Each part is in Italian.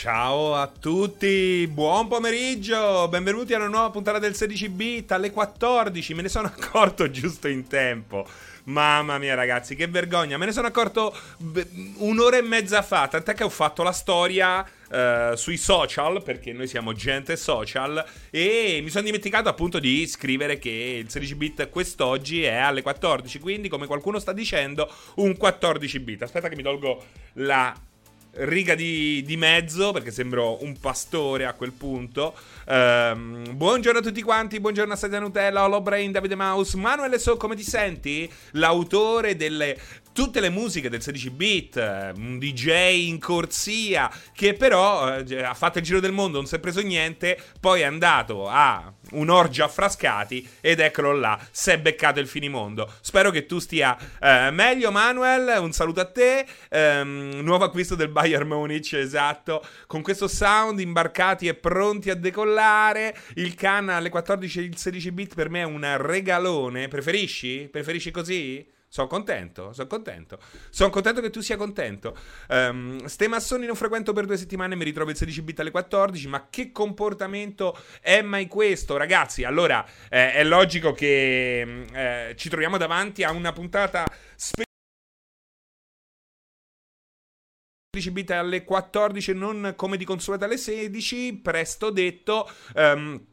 Ciao a tutti, buon pomeriggio, benvenuti a una nuova puntata del 16 bit alle 14, me ne sono accorto giusto in tempo. Mamma mia ragazzi, che vergogna, me ne sono accorto un'ora e mezza fa, tant'è che ho fatto la storia uh, sui social, perché noi siamo gente social, e mi sono dimenticato appunto di scrivere che il 16 bit quest'oggi è alle 14, quindi come qualcuno sta dicendo un 14 bit. Aspetta che mi tolgo la riga di, di, mezzo, perché sembro un pastore a quel punto. Um, buongiorno a tutti quanti, buongiorno a Sadia Nutella, Holo Brain, Davide Mouse, Manuele So, come ti senti? L'autore delle tutte le musiche del 16 bit, un DJ in corsia che però eh, ha fatto il giro del mondo, non si è preso niente, poi è andato a un'orgia a frascati ed eccolo là, si è beccato il finimondo. Spero che tu stia eh, meglio Manuel, un saluto a te, ehm, nuovo acquisto del Bayern Munich, esatto, con questo sound imbarcati e pronti a decollare, il can alle 14 e il 16 bit per me è un regalone, preferisci? Preferisci così? Sono contento, sono contento. Sono contento che tu sia contento. Um, ste massoni non frequento per due settimane, mi ritrovo il 16 bit alle 14, ma che comportamento è mai questo? Ragazzi, allora eh, è logico che mm, eh, ci troviamo davanti a una puntata speciale. 16 bit alle 14, non come di consueto alle 16. Presto detto. Um,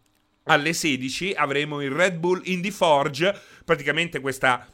alle 16 avremo il Red Bull Indie Forge, praticamente questa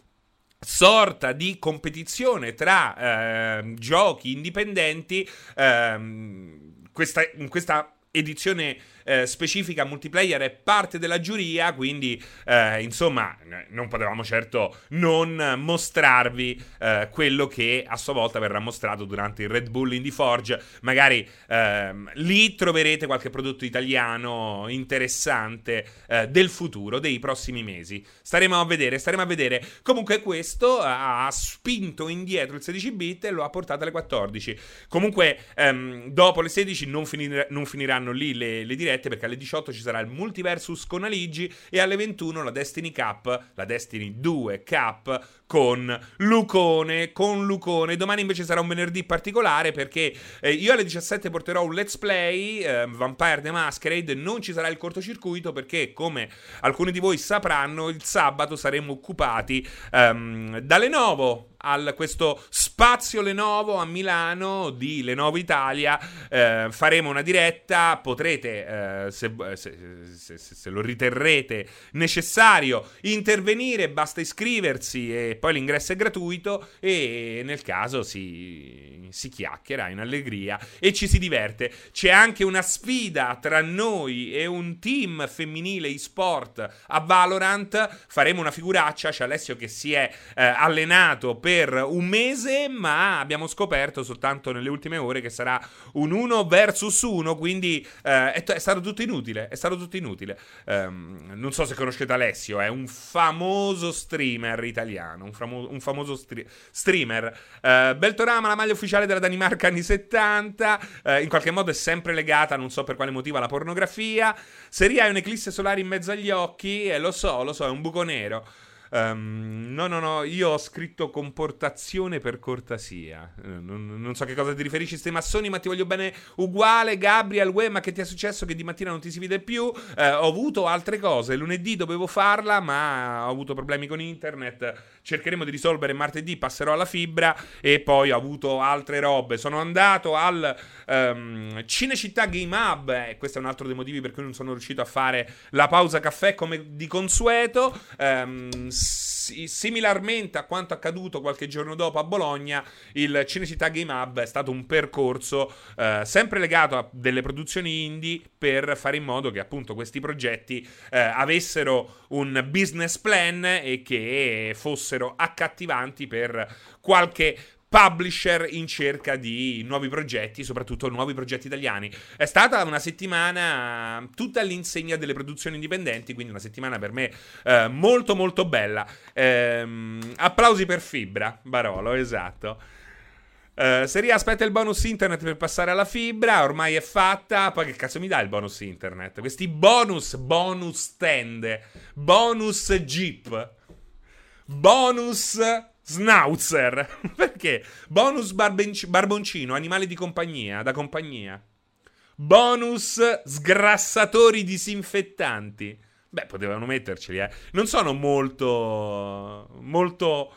sorta di competizione tra eh, giochi indipendenti. Eh, questa, in questa edizione eh, specifica multiplayer è parte della giuria, quindi eh, insomma non potevamo certo non mostrarvi eh, quello che a sua volta verrà mostrato durante il Red Bull Indie Forge. Magari ehm, lì troverete qualche prodotto italiano interessante eh, del futuro, dei prossimi mesi. Staremo a vedere, staremo a vedere. Comunque questo ha spinto indietro il 16 bit e lo ha portato alle 14. Comunque ehm, dopo le 16 non, finir- non finiranno lì le, le dirette dirette perché alle 18 ci sarà il Multiversus con Aligi e alle 21 la Destiny Cup, la Destiny 2 Cup con Lucone, con Lucone. Domani invece sarà un venerdì particolare perché eh, io alle 17 porterò un let's play eh, Vampire the Masquerade, non ci sarà il cortocircuito perché come alcuni di voi sapranno il sabato saremo occupati ehm, dalle 9 al questo spazio Lenovo a Milano di Lenovo Italia. Eh, faremo una diretta, potrete, eh, se, se, se, se, lo riterrete necessario, intervenire, basta iscriversi e poi l'ingresso è gratuito e nel caso si, si chiacchiera in allegria e ci si diverte. C'è anche una sfida tra noi e un team femminile e-sport a Valorant, faremo una figuraccia, c'è Alessio che si è eh, allenato per per un mese, ma abbiamo scoperto soltanto nelle ultime ore che sarà un 1 versus 1, quindi eh, è, è, stato tutto inutile, è stato tutto inutile. Um, non so se conoscete Alessio, è un famoso streamer italiano, un, famo- un famoso stri- streamer. Uh, Beltorama, la maglia ufficiale della Danimarca anni 70, uh, in qualche modo è sempre legata, non so per quale motivo, alla pornografia. Serie hai un'eclisse solare in mezzo agli occhi, e lo so, lo so, è un buco nero. Um, no, no, no, io ho scritto comportazione per cortesia. Eh, non, non, so che cosa ti riferisci, ste massoni, ma ti voglio bene uguale. Gabriel, uè, ma che ti è successo che di mattina non ti si vede più? Uh, ho avuto altre cose. Lunedì dovevo farla, ma ho avuto problemi con internet. Cercheremo di risolvere martedì, passerò alla fibra e poi ho avuto altre robe. Sono andato al um, Cinecittà Game Hub. Eh, questo è un altro dei motivi per cui non sono riuscito a fare la pausa caffè come di consueto. Um, similarmente a quanto accaduto qualche giorno dopo a Bologna, il Cinecittà Game Hub è stato un percorso eh, sempre legato a delle produzioni indie per fare in modo che appunto questi progetti eh, avessero un business plan e che fossero accattivanti per qualche publisher in cerca di nuovi progetti, soprattutto nuovi progetti italiani. È stata una settimana tutta all'insegna delle produzioni indipendenti, quindi una settimana per me eh, molto molto bella. Ehm, applausi per Fibra, Barolo, esatto. Uh, Serie aspetta il bonus internet per passare alla fibra, ormai è fatta. Poi che cazzo mi dà il bonus internet? Questi bonus, bonus tende, bonus jeep, bonus Schnauzer. Perché? Bonus barbenci- barboncino, animale di compagnia, da compagnia. bonus sgrassatori disinfettanti. Beh, potevano metterceli, eh. Non sono molto. molto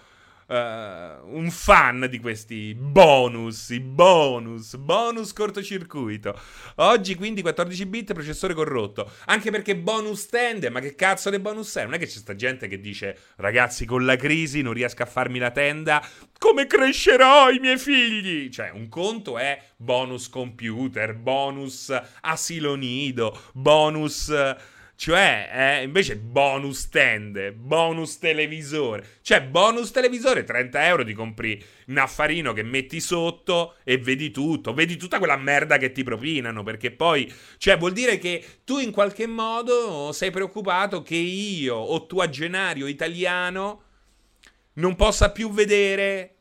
uh, un fan di questi bonus, i bonus, bonus cortocircuito. Oggi quindi 14 bit, processore corrotto. Anche perché bonus tende, ma che cazzo di bonus è? Non è che c'è sta gente che dice, ragazzi, con la crisi non riesco a farmi la tenda, come crescerò i miei figli? Cioè, un conto è bonus computer, bonus asilo nido, bonus cioè, eh, invece bonus tende, bonus televisore. Cioè, bonus televisore, 30 euro ti compri un affarino che metti sotto e vedi tutto. Vedi tutta quella merda che ti propinano. Perché poi, cioè, vuol dire che tu in qualche modo sei preoccupato che io, ottuagenario italiano, non possa più vedere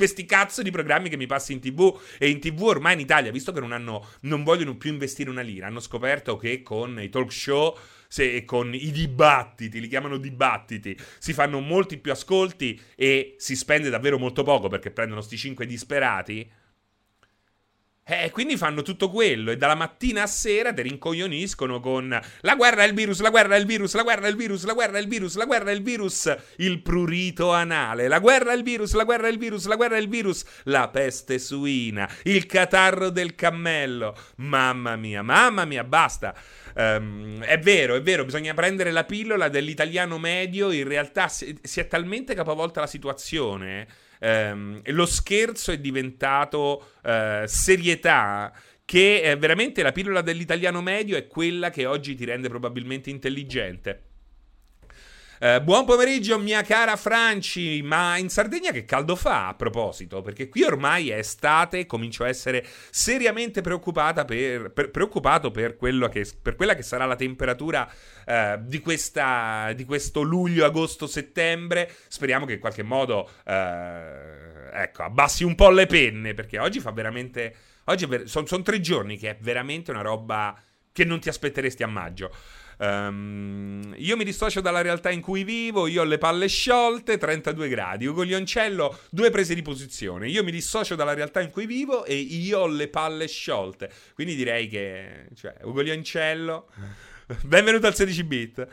questi cazzo di programmi che mi passi in tv e in tv ormai in Italia, visto che non, hanno, non vogliono più investire una lira, hanno scoperto che con i talk show se con i dibattiti, li chiamano dibattiti, si fanno molti più ascolti e si spende davvero molto poco perché prendono sti cinque disperati eh, quindi fanno tutto quello e dalla mattina a sera ti rincoglioniscono con la guerra è il virus, la guerra è il virus, la guerra è il virus, la guerra è il virus, la guerra è il virus, il prurito anale, la guerra è il virus, la guerra è il virus, la guerra è il virus, la peste suina, il catarro del cammello. Mamma mia, mamma mia, basta. Um, è vero, è vero, bisogna prendere la pillola dell'italiano medio, in realtà si, si è talmente capovolta la situazione ehm, lo scherzo è diventato eh, serietà che veramente la pillola dell'italiano medio è quella che oggi ti rende probabilmente intelligente. Eh, buon pomeriggio, mia cara Franci. Ma in Sardegna che caldo fa a proposito? Perché qui ormai è estate e comincio a essere seriamente preoccupata per, per, preoccupato per, che, per, quella che sarà la temperatura eh, di, questa, di, questo luglio, agosto, settembre. Speriamo che in qualche modo eh, ecco, abbassi un po' le penne. Perché oggi fa veramente. Oggi ver- sono son tre giorni che è veramente una roba che non ti aspetteresti a maggio. Um, io mi dissocio dalla realtà in cui vivo, io ho le palle sciolte, 32 gradi. Ugo Lioncello, due prese di posizione. Io mi dissocio dalla realtà in cui vivo e io ho le palle sciolte. Quindi direi che, cioè, Ugo Lioncello, benvenuto al 16 bit.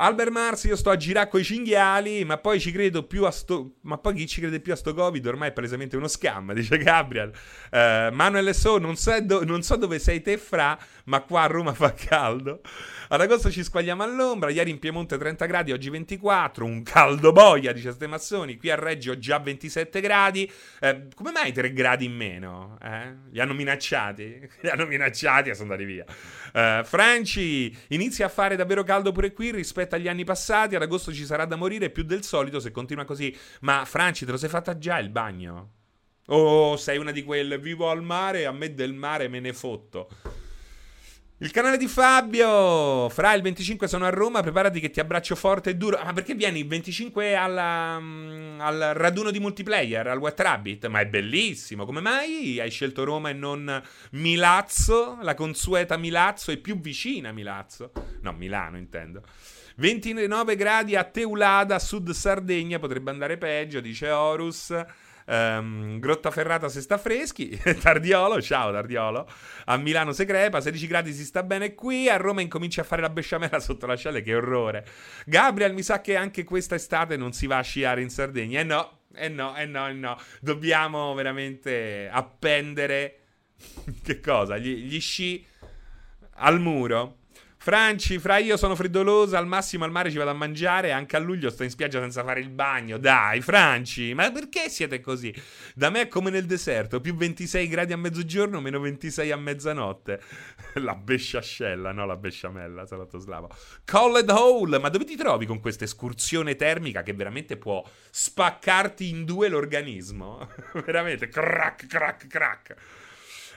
Albert Mars, io sto a girare coi cinghiali, ma poi ci credo più a sto. Ma poi chi ci crede più a sto Covid ormai è palesemente uno scam, dice Gabriel. Uh, Manuel So, non so, do- non so dove sei te, fra, ma qua a Roma fa caldo. Ad agosto ci squagliamo all'ombra, ieri in Piemonte 30 gradi, oggi 24, un caldo boia, dice Stemassoni, qui a Reggio già 27 gradi. Eh, come mai 3 gradi in meno? Eh? Li hanno minacciati? Li hanno minacciati e sono andati via. Uh, Franci inizia a fare davvero caldo pure qui rispetto agli anni passati, ad agosto ci sarà da morire più del solito se continua così. Ma Franci, te lo sei fatta già il bagno? O sei una di quelle vivo al mare e a me del mare me ne fotto? Il canale di Fabio. Fra il 25 sono a Roma. Preparati che ti abbraccio forte e duro. Ma perché vieni il 25 alla, um, al raduno di multiplayer, al Wet Rabbit? Ma è bellissimo. Come mai hai scelto Roma e non Milazzo? La consueta Milazzo è più vicina a Milazzo. No, Milano intendo. 29 gradi a Teulada, sud Sardegna. Potrebbe andare peggio, dice Horus. Um, Grottaferrata se sta freschi. Tardiolo, ciao Tardiolo. A Milano se crepa, 16 gradi si sta bene qui. A Roma incomincia a fare la besciamella sotto la scelle, che orrore. Gabriel, mi sa che anche questa estate non si va a sciare in Sardegna. Eh no, eh no, eh no, eh no. Dobbiamo veramente appendere. che cosa? Gli, gli sci al muro. Franci, fra io sono freddolosa, al massimo al mare ci vado a mangiare, anche a luglio sto in spiaggia senza fare il bagno. Dai, Franci, ma perché siete così? Da me è come nel deserto, più 26 gradi a mezzogiorno, meno 26 a mezzanotte. la besciascella, no la besciamella, salotto slavo. Colled Hole, ma dove ti trovi con questa escursione termica che veramente può spaccarti in due l'organismo? veramente, crack, crack, crack.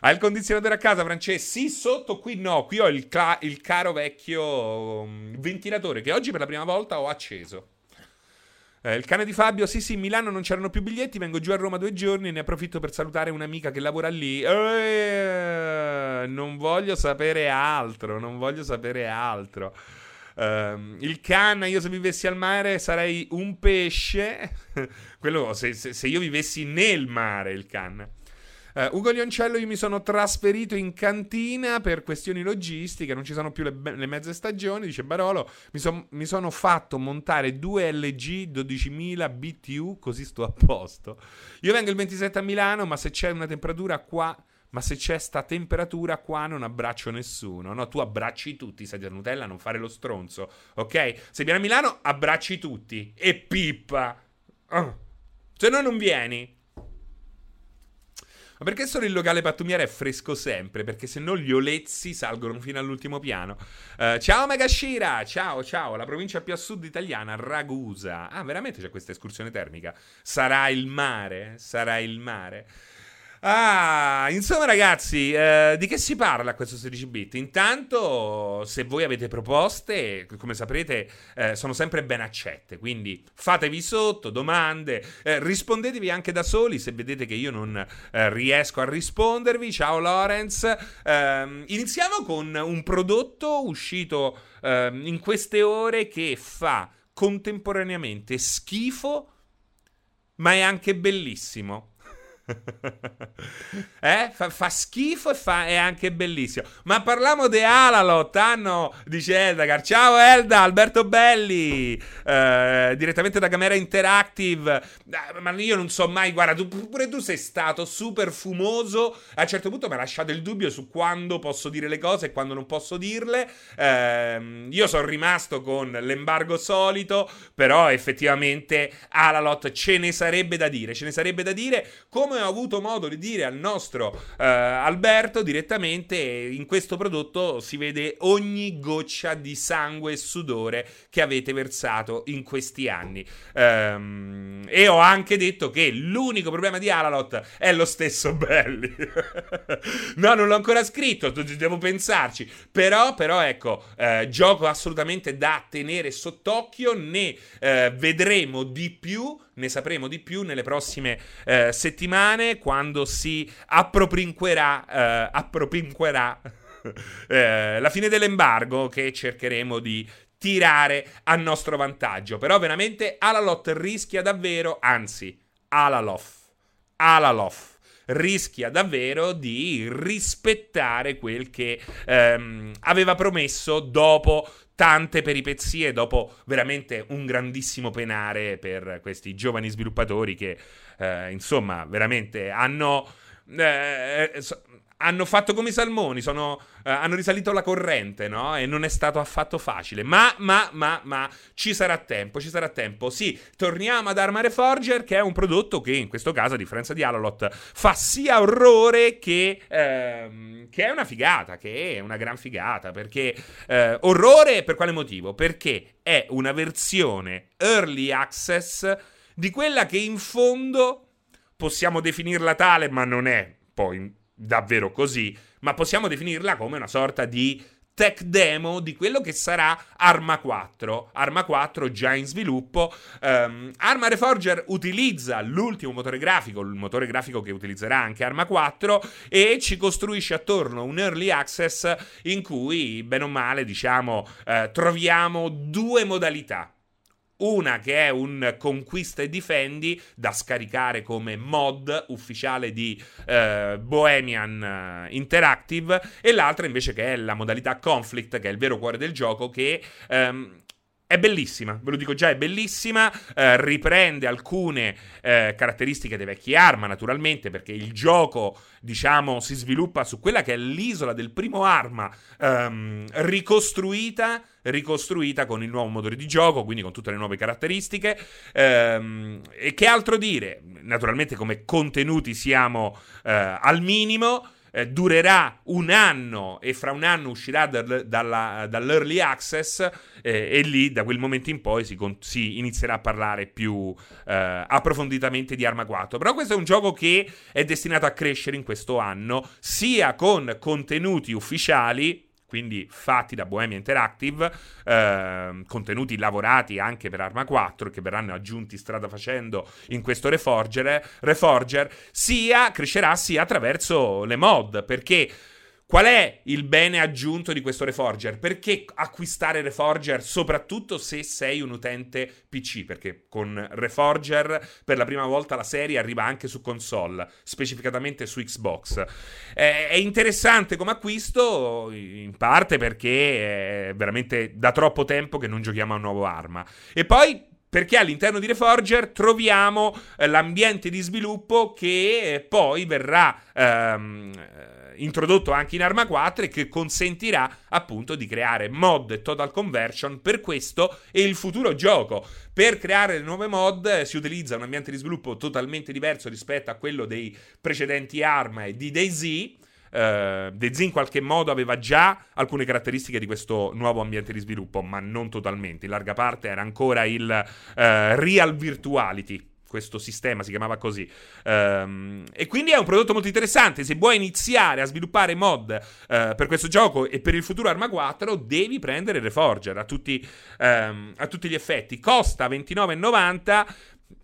Hai il condizionatore a casa, Francesco? Sì, sotto qui no. Qui ho il, cla- il caro vecchio um, ventilatore che oggi per la prima volta ho acceso. Eh, il cane di Fabio, sì sì, Milano non c'erano più biglietti, vengo giù a Roma due giorni e ne approfitto per salutare un'amica che lavora lì. Eh, non voglio sapere altro, non voglio sapere altro. Uh, il can, io se vivessi al mare sarei un pesce. Quello se, se, se io vivessi nel mare, il can. Uh, Ugo Lioncello, io mi sono trasferito in cantina per questioni logistiche, non ci sono più le, le mezze stagioni, dice Barolo, mi, son, mi, sono fatto montare due LG 12000 BTU, così sto a posto. Io vengo il 27 a Milano, ma se c'è una temperatura qua... Ma se c'è sta temperatura qua non abbraccio nessuno. No, tu abbracci tutti, sai del Nutella, non fare lo stronzo. Ok? Se vieni a Milano, abbracci tutti. E pippa. Oh. Se no non vieni. Ma perché solo il locale pattumiere è fresco sempre? Perché se no gli olezzi salgono fino all'ultimo piano. Uh, ciao Megashira, ciao ciao, la provincia più a sud italiana, Ragusa. Ah, veramente c'è questa escursione termica? Sarà il mare? Sarà il mare? Ah, insomma, ragazzi, eh, di che si parla questo 16 bit? Intanto, se voi avete proposte, come saprete, eh, sono sempre ben accette. Quindi fatevi sotto domande, eh, rispondetevi anche da soli se vedete che io non eh, riesco a rispondervi. Ciao Lorenz. Ehm, iniziamo con un prodotto uscito ehm, in queste ore che fa contemporaneamente schifo, ma è anche bellissimo. eh? Fa, fa, schifo e fa, è anche bellissimo. Ma parliamo di Alalot, hanno, dice Eldagar. Ciao Elda, Alberto Belli, eh, direttamente da Camera Interactive. Eh, ma io non so mai, guarda, tu, pure tu sei stato super fumoso. A un certo punto mi ha lasciato il dubbio su quando posso dire le cose e quando non posso dirle. Eh, io sono rimasto con l'embargo solito, però effettivamente Alalot ce ne sarebbe da dire. Ce ne sarebbe da dire come ho avuto modo di dire al nostro eh, Alberto direttamente, in questo prodotto si vede ogni goccia di sangue e sudore che avete versato in questi anni. Ehm, e ho anche detto che l'unico problema di Alalot è lo stesso Belli. no, non l'ho ancora scritto, devo pensarci. Però, però ecco, eh, gioco assolutamente da tenere sott'occhio, ne eh, vedremo di più ne sapremo di più nelle prossime eh, settimane quando si appropinquerà, eh, appropinquerà eh, la fine dell'embargo che cercheremo di tirare a nostro vantaggio. Però veramente Alalot rischia davvero, anzi, Alalof, Alalof rischia davvero di rispettare quel che ehm, aveva promesso dopo tante peripezie dopo veramente un grandissimo penare per questi giovani sviluppatori che, eh, insomma, veramente hanno... Eh, hanno fatto come i salmoni, sono, uh, hanno risalito la corrente, no? E non è stato affatto facile. Ma, ma, ma, ma, ci sarà tempo, ci sarà tempo. Sì, torniamo ad Arma Reforger, che è un prodotto che in questo caso, a differenza di Alalot, fa sia orrore che, ehm, che è una figata, che è una gran figata. Perché eh, orrore per quale motivo? Perché è una versione early access di quella che in fondo possiamo definirla tale, ma non è poi davvero così, ma possiamo definirla come una sorta di tech demo di quello che sarà Arma 4. Arma 4 già in sviluppo. Um, Arma Reforger utilizza l'ultimo motore grafico, il motore grafico che utilizzerà anche Arma 4, e ci costruisce attorno un early access in cui, bene o male, diciamo, uh, troviamo due modalità una che è un conquista e difendi da scaricare come mod ufficiale di eh, Bohemian eh, Interactive e l'altra invece che è la modalità conflict che è il vero cuore del gioco che ehm, è bellissima, ve lo dico già, è bellissima, eh, riprende alcune eh, caratteristiche dei vecchi Arma, naturalmente, perché il gioco, diciamo, si sviluppa su quella che è l'isola del primo Arma, ehm, ricostruita, ricostruita con il nuovo motore di gioco, quindi con tutte le nuove caratteristiche. Ehm, e che altro dire? Naturalmente come contenuti siamo eh, al minimo eh, durerà un anno e fra un anno uscirà dal, dalla, dall'early access eh, e lì da quel momento in poi si, con- si inizierà a parlare più eh, approfonditamente di Arma 4. Però questo è un gioco che è destinato a crescere in questo anno, sia con contenuti ufficiali quindi fatti da Bohemia Interactive, eh, contenuti lavorati anche per Arma 4 che verranno aggiunti strada facendo in questo Reforger, Reforger sia crescerà sia attraverso le mod, perché Qual è il bene aggiunto di questo Reforger? Perché acquistare Reforger soprattutto se sei un utente PC? Perché con Reforger per la prima volta la serie arriva anche su console, specificatamente su Xbox. È interessante come acquisto, in parte perché è veramente da troppo tempo che non giochiamo a un nuovo arma. E poi perché all'interno di Reforger troviamo eh, l'ambiente di sviluppo che poi verrà ehm, introdotto anche in Arma 4 e che consentirà appunto di creare mod e total conversion per questo e il futuro gioco. Per creare le nuove mod eh, si utilizza un ambiente di sviluppo totalmente diverso rispetto a quello dei precedenti Arma e di DayZ. Uh, DayZ in qualche modo aveva già alcune caratteristiche di questo nuovo ambiente di sviluppo, ma non totalmente. In larga parte era ancora il uh, real virtuality questo sistema si chiamava così. Um, e quindi è un prodotto molto interessante. Se vuoi iniziare a sviluppare mod uh, per questo gioco e per il futuro Arma 4, devi prendere Reforger a tutti, um, a tutti gli effetti. Costa 29,90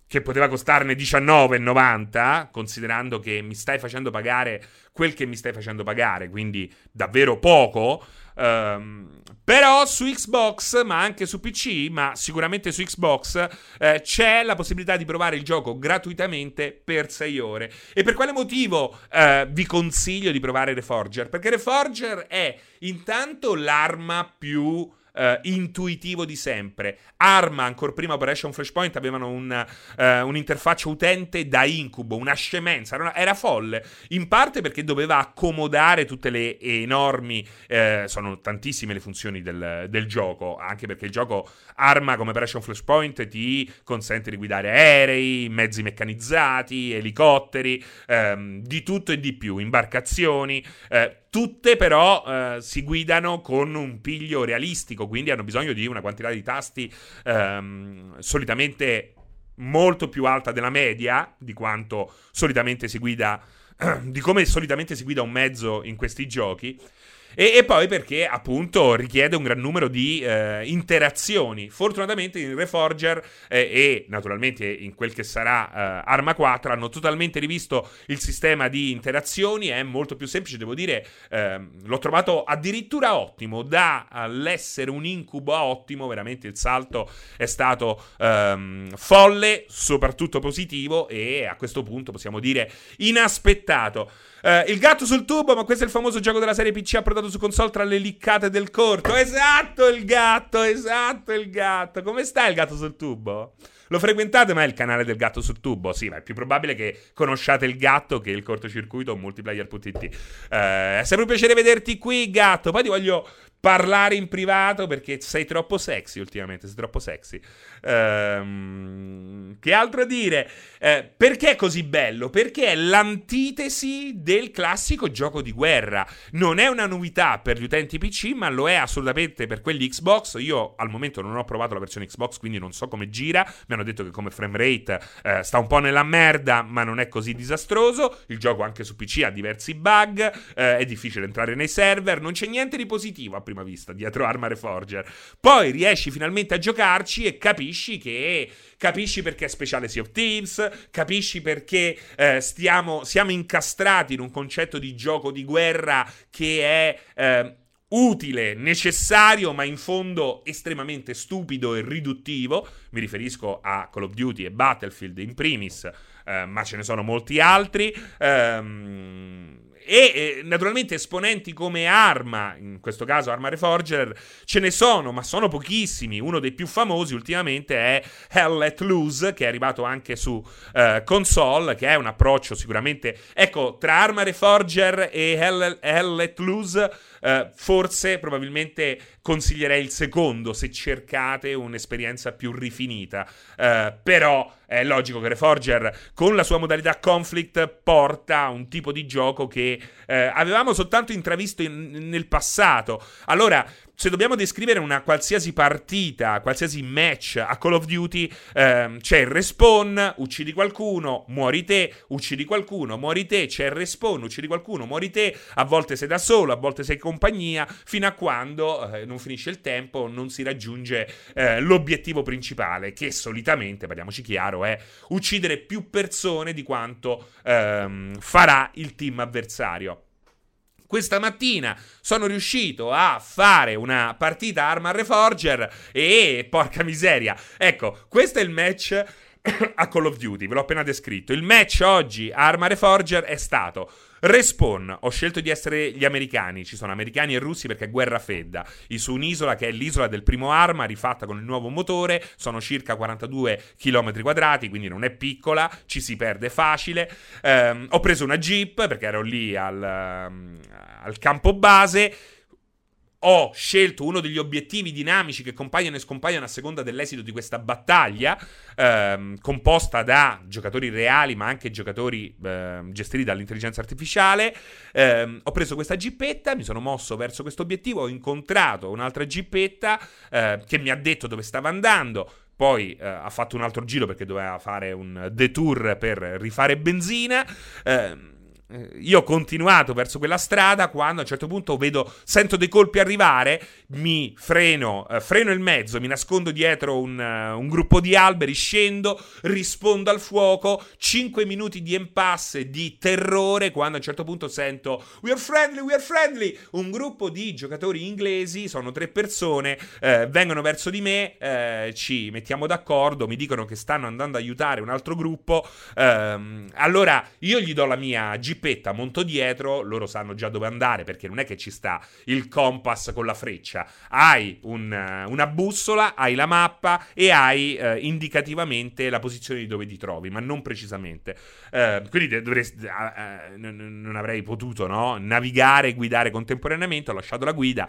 che poteva costarne 19,90, considerando che mi stai facendo pagare quel che mi stai facendo pagare, quindi davvero poco. Um, però su Xbox, ma anche su PC, ma sicuramente su Xbox, eh, c'è la possibilità di provare il gioco gratuitamente per 6 ore. E per quale motivo eh, vi consiglio di provare Reforger? Perché Reforger è intanto l'arma più uh, intuitivo di sempre. Arma, ancora prima Operation Flashpoint, avevano un, uh, un'interfaccia utente da incubo, una scemenza, era, una, era, folle, in parte perché doveva accomodare tutte le enormi, uh, sono tantissime le funzioni del, del, gioco, anche perché il gioco Arma come Operation Flashpoint ti consente di guidare aerei, mezzi meccanizzati, elicotteri, um, di tutto e di più, imbarcazioni, Tutte però eh, si guidano con un piglio realistico, quindi hanno bisogno di una quantità di tasti ehm, solitamente molto più alta della media di quanto solitamente si guida, di come solitamente si guida un mezzo in questi giochi. E, e, poi perché appunto richiede un gran numero di eh, interazioni. Fortunatamente in Reforger eh, e naturalmente in quel che sarà eh, Arma 4 hanno totalmente rivisto il sistema di interazioni, è molto più semplice, devo dire, ehm, l'ho trovato addirittura ottimo, dall'essere un incubo a ottimo, veramente il salto è stato ehm, folle, soprattutto positivo e a questo punto possiamo dire inaspettato. Uh, il gatto sul tubo, ma questo è il famoso gioco della serie PC approdato su console tra le liccate del corto. Esatto, il gatto, esatto, il gatto. Come sta il gatto sul tubo? Lo frequentate mai il canale del gatto sul tubo? Sì, ma è più probabile che conosciate il gatto che il cortocircuito o multiplayer.it. Uh, è sempre un piacere vederti qui, gatto. Poi ti voglio parlare in privato perché sei troppo sexy ultimamente, sei troppo sexy. Ehm, che altro dire? Eh, perché è così bello? Perché è l'antitesi del classico gioco di guerra. Non è una novità per gli utenti PC, ma lo è assolutamente per quelli Xbox. Io al momento non ho provato la versione Xbox, quindi non so come gira. Mi hanno detto che come frame rate eh, sta un po' nella merda, ma non è così disastroso. Il gioco anche su PC ha diversi bug, eh, è difficile entrare nei server, non c'è niente di positivo a prima vista dietro Arma Reforger. Poi riesci finalmente a giocarci e capisci che capisci perché è speciale Sea of Thieves, capisci perché eh, stiamo, siamo incastrati in un concetto di gioco di guerra che è eh, utile, necessario, ma in fondo estremamente stupido e riduttivo. Mi riferisco a Call of Duty e Battlefield in primis, eh, ma ce ne sono molti altri. Ehm e eh, naturalmente esponenti come Arma, in questo caso Arma Reforger, ce ne sono, ma sono pochissimi. Uno dei più famosi ultimamente è Hell Let Loose, che è arrivato anche su uh, console, che è un approccio sicuramente... Ecco, tra Arma Reforger e Hell, Hell Let Loose Uh, forse probabilmente consiglierei il secondo se cercate un'esperienza più rifinita. Uh, però è logico che Reforger con la sua modalità conflict porta a un tipo di gioco che uh, avevamo soltanto intravisto in, nel passato. Allora, se dobbiamo descrivere una qualsiasi partita, qualsiasi match a Call of Duty, ehm, c'è il respawn, uccidi qualcuno, muori te, uccidi qualcuno, muori te, c'è il respawn, uccidi qualcuno, muori te, a volte sei da solo, a volte sei in compagnia, fino a quando eh, non finisce il tempo, non si raggiunge eh, l'obiettivo principale, che solitamente, parliamoci chiaro, è uccidere più persone di quanto ehm, farà il team avversario. Questa mattina sono riuscito a fare una partita Arma Reforger e porca miseria. Ecco, questo è il match a Call of Duty, ve l'ho appena descritto. Il match oggi a Arma Reforger è stato Respawn, ho scelto di essere gli americani, ci sono americani e russi perché è guerra fredda, su un'isola che è l'isola del primo arma, rifatta con il nuovo motore, sono circa 42 km quadrati, quindi non è piccola, ci si perde facile. Um, ho preso una jeep perché ero lì al, um, al campo base ho scelto uno degli obiettivi dinamici che compaiono e scompaiono a seconda dell'esito di questa battaglia, ehm, composta da giocatori reali ma anche giocatori ehm, gestiti dall'intelligenza artificiale. Ehm, ho preso questa gippetta, mi sono mosso verso questo obiettivo, ho incontrato un'altra gippetta eh, che mi ha detto dove stava andando. Poi eh, ha fatto un altro giro perché doveva fare un detour per rifare benzina. Eh, eh, io ho continuato verso quella strada quando a un certo punto vedo, sento dei colpi arrivare, mi freno, eh, freno il mezzo, mi nascondo dietro un, uh, un, gruppo di alberi, scendo, rispondo al fuoco, 5 minuti di impasse, di terrore, quando a un certo punto sento We are friendly, we are friendly, un gruppo di giocatori inglesi, sono tre persone, eh, vengono verso di me, eh, ci mettiamo d'accordo, mi dicono che stanno andando ad aiutare un altro gruppo, ehm, allora io gli do la mia GPS jeepetta, monto dietro, loro sanno già dove andare perché non è che ci sta il compass con la freccia. Hai un, uh, una bussola, hai la mappa e hai uh, indicativamente la posizione di dove ti trovi, ma non precisamente. Uh, quindi dovresti, n- non avrei potuto no? navigare e guidare contemporaneamente, ho lasciato la guida.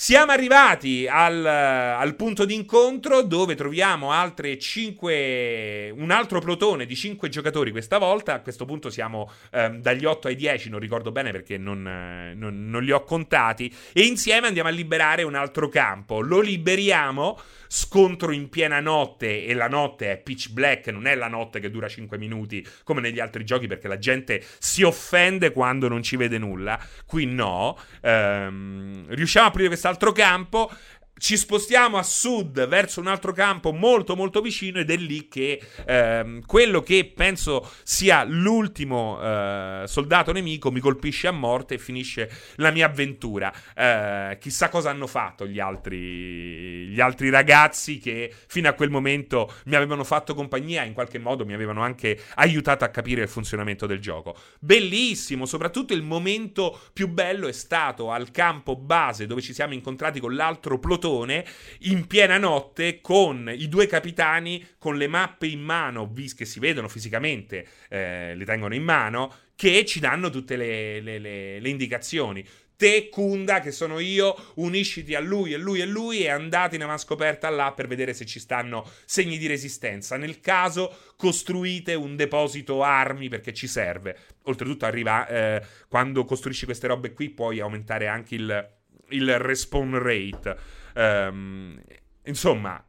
Siamo arrivati al, al, punto d'incontro dove troviamo altre 5, un altro plotone di 5 giocatori questa volta. A questo punto siamo ehm, dagli 8 ai 10, non ricordo bene perché non, eh, non, non li ho contati. E insieme andiamo a liberare un altro campo. Lo liberiamo scontro in piena notte e la notte è pitch black, non è la notte che dura 5 minuti come negli altri giochi perché la gente si offende quando non ci vede nulla. Qui no. Ehm, riusciamo a aprire quest'altro campo ci spostiamo a sud verso un altro campo molto molto vicino ed è lì che ehm, quello che penso sia l'ultimo eh, soldato nemico mi colpisce a morte e finisce la mia avventura. Eh, chissà cosa hanno fatto gli altri, gli altri ragazzi che fino a quel momento mi avevano fatto compagnia, in qualche modo mi avevano anche aiutato a capire il funzionamento del gioco. Bellissimo, soprattutto il momento più bello è stato al campo base dove ci siamo incontrati con l'altro plotone portone in piena notte con i due capitani con le mappe in mano, che si vedono fisicamente, eh, le tengono in mano, che ci danno tutte le, le, le, le indicazioni te, Kunda, che sono io, unisciti a lui e lui e lui e andate in avanscoperta là per vedere se ci stanno segni di resistenza. Nel caso, costruite un deposito armi perché ci serve. Oltretutto, arriva eh, quando costruisci queste robe qui, puoi aumentare anche il, il respawn rate. Um, insomma,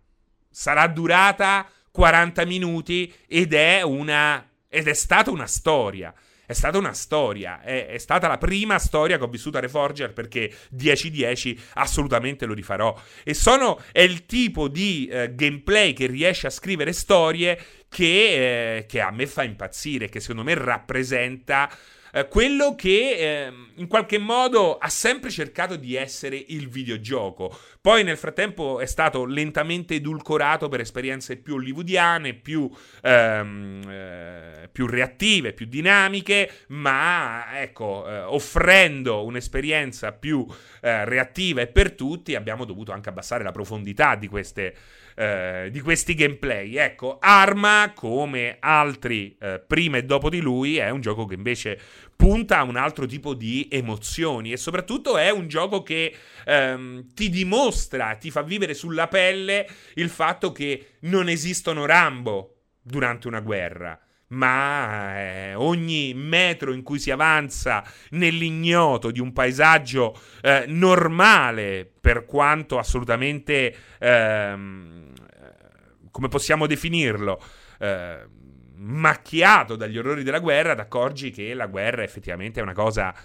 sarà durata 40 minuti ed è una. ed è stata una storia. È stata una storia, è, è, stata la prima storia che ho vissuto a Reforger perché 10-10 assolutamente lo rifarò. E sono, è il tipo di eh, gameplay che riesce a scrivere storie che, eh, che a me fa impazzire, che secondo me rappresenta eh, quello che eh, in qualche modo ha sempre cercato di essere il videogioco. Poi nel frattempo è stato lentamente edulcorato per esperienze più hollywoodiane, più, ehm, eh, più reattive, più dinamiche, ma ecco, eh, offrendo un'esperienza più eh, reattiva e per tutti abbiamo dovuto anche abbassare la profondità di queste eh, di questi gameplay. Ecco, Arma, come altri eh, prima e dopo di lui, è un gioco che invece punta a un altro tipo di emozioni e soprattutto è un gioco che ehm, ti dimostra, ti fa vivere sulla pelle il fatto che non esistono Rambo durante una guerra ma eh, ogni metro in cui si avanza nell'ignoto di un paesaggio eh, normale, per quanto assolutamente ehm, come possiamo definirlo? Eh, macchiato dagli orrori della guerra, ti accorgi che la guerra effettivamente è una cosa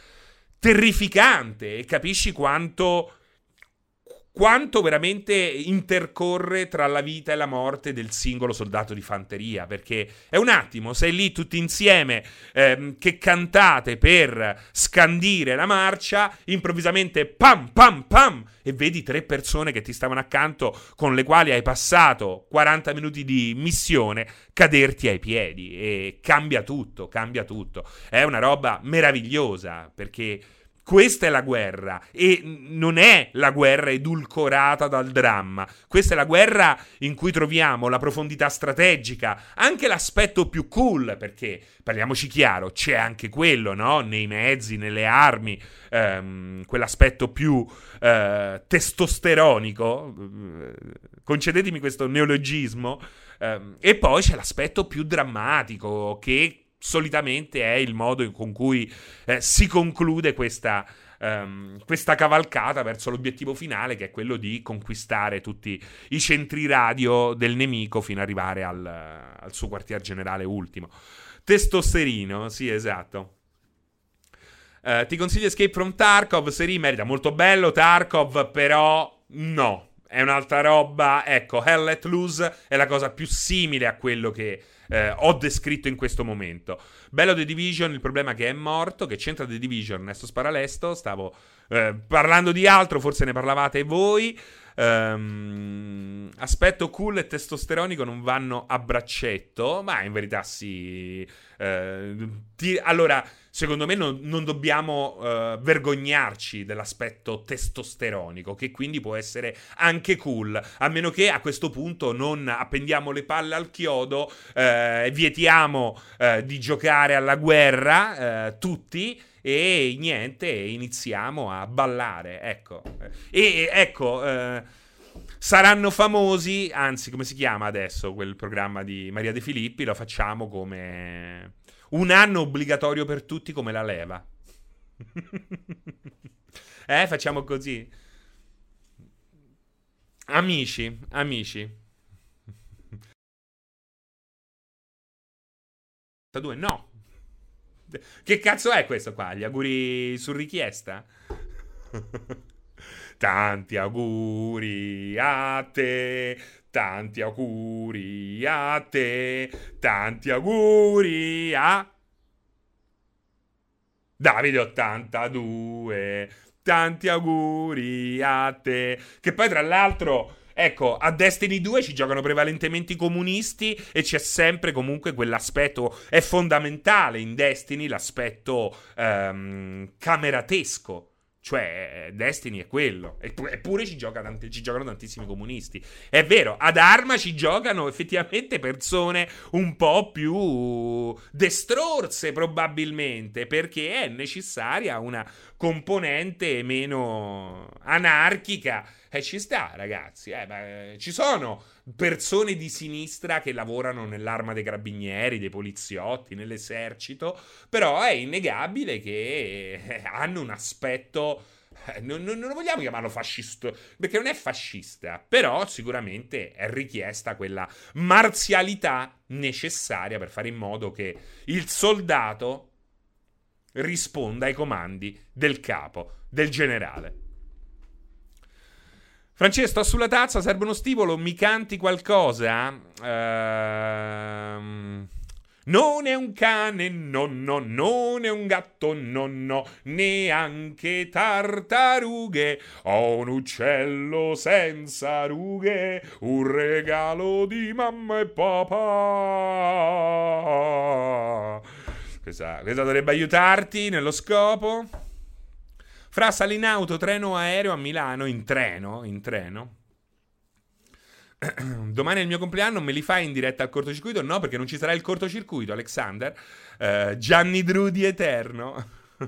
terrificante e capisci quanto quanto veramente intercorre tra la vita e la morte del singolo soldato di fanteria, perché è un attimo, sei lì tutti insieme ehm, che cantate per scandire la marcia, improvvisamente pam pam pam e vedi tre persone che ti stavano accanto con le quali hai passato 40 minuti di missione caderti ai piedi e cambia tutto, cambia tutto. È una roba meravigliosa perché questa è la guerra e non è la guerra edulcorata dal dramma. Questa è la guerra in cui troviamo la profondità strategica, anche l'aspetto più cool, perché parliamoci chiaro, c'è anche quello, no? Nei mezzi, nelle armi, ehm, quell'aspetto più eh, testosteronico. Concedetemi questo neologismo. Ehm, e poi c'è l'aspetto più drammatico che solitamente è il modo con cui eh, si conclude questa, um, questa cavalcata verso l'obiettivo finale, che è quello di conquistare tutti i centri radio del nemico fino ad arrivare al, al suo quartier generale ultimo. Testosterino, sì, esatto. Uh, ti consiglio Escape from Tarkov, Seri merita molto bello Tarkov, però no, è un'altra roba. Ecco, Hell Let Loose è la cosa più simile a quello che eh, ho descritto in questo momento. Bello The Division, il problema è che è morto, che c'entra The Division, Ernesto Sparalesto, stavo eh, parlando di altro, forse ne parlavate voi. Um, aspetto cool e testosteronico non vanno a braccetto, ma in verità sì. Uh, ti, allora, secondo me non, non dobbiamo uh, vergognarci dell'aspetto testosteronico, che quindi può essere anche cool, a meno che a questo punto non appendiamo le palle al chiodo, uh, vietiamo di giocare alla guerra tutti e niente, iniziamo a ballare, ecco. E ecco, eh, saranno famosi, anzi, come si chiama adesso quel programma di Maria De Filippi? Lo facciamo come un anno obbligatorio per tutti come la leva. eh, facciamo così. Amici, amici. Due, no, che cazzo è questo qua? Gli auguri su richiesta? tanti auguri a te, tanti auguri a te, tanti auguri a Davide 82. Tanti auguri a te. Che poi tra l'altro Ecco, a Destiny 2 ci giocano prevalentemente i comunisti e c'è sempre comunque quell'aspetto, è fondamentale in Destiny l'aspetto um, cameratesco. Cioè, Destiny è quello. Eppure ci, gioca tanti, ci, giocano tantissimi comunisti. È vero, ad Arma ci giocano effettivamente persone un po' più destrorse, probabilmente, perché è necessaria una componente meno anarchica e eh, ci sta, ragazzi. Eh, beh, ci sono persone di sinistra che lavorano nell'arma dei carabinieri, dei poliziotti, nell'esercito. Però è innegabile che eh, hanno un aspetto. Eh, non, non, non, vogliamo chiamarlo fascista, perché non è fascista, però sicuramente è richiesta quella marzialità necessaria per fare in modo che il soldato risponda ai comandi del capo, del generale. Francesco, sulla tazza, serve uno stimolo, mi canti qualcosa? Ehm... Non è un cane, no, no, non è un gatto, no, no, neanche tartarughe. Ho un uccello senza rughe, un regalo di mamma e papà. Questa, questa dovrebbe aiutarti nello scopo. Fra sali in auto, treno aereo a Milano, in treno, in treno. Domani è il mio compleanno, me li fai in diretta al cortocircuito? No, perché non ci sarà il cortocircuito, Alexander. Uh, Gianni Drudi Eterno.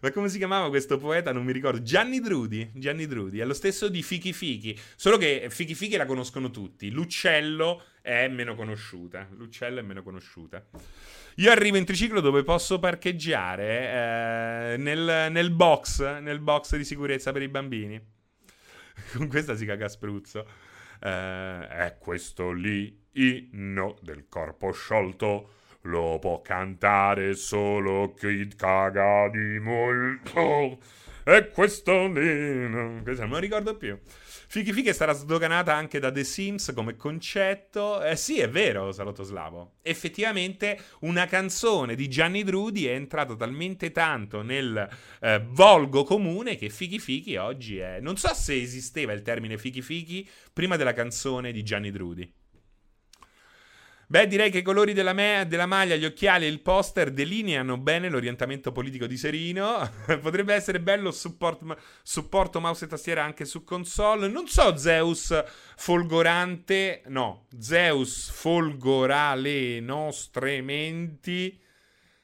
Ma come si chiamava questo poeta? Non mi ricordo. Gianni Drudi. Gianni Drudi. È lo stesso di Fichi Fichi. Solo che Fichi Fichi la conoscono tutti. L'uccello è meno conosciuta. L'uccello è meno conosciuta. Io arrivo in triciclo dove posso parcheggiare eh, nel, nel, box, nel box di sicurezza per i bambini. Con questa si caga spruzzo. Eh, è questo lì inno del corpo sciolto. Lo può cantare solo chi caga di molto. E questo lì. Non, non lo ricordo più. Fichi Fichi sarà sdoganata anche da The Sims come concetto. Eh sì, è vero, Salotto Slavo. Effettivamente una canzone di Gianni Drudi è entrata talmente tanto nel eh, volgo comune che Fichi Fichi oggi è... Non so se esisteva il termine Fichi Fichi prima della canzone di Gianni Drudi. Beh, direi che i colori della, me- della, maglia, gli occhiali e il poster delineano bene l'orientamento politico di Serino. Potrebbe essere bello support, supporto mouse e tastiera anche su console. Non so, Zeus folgorante. No, Zeus folgora le nostre menti.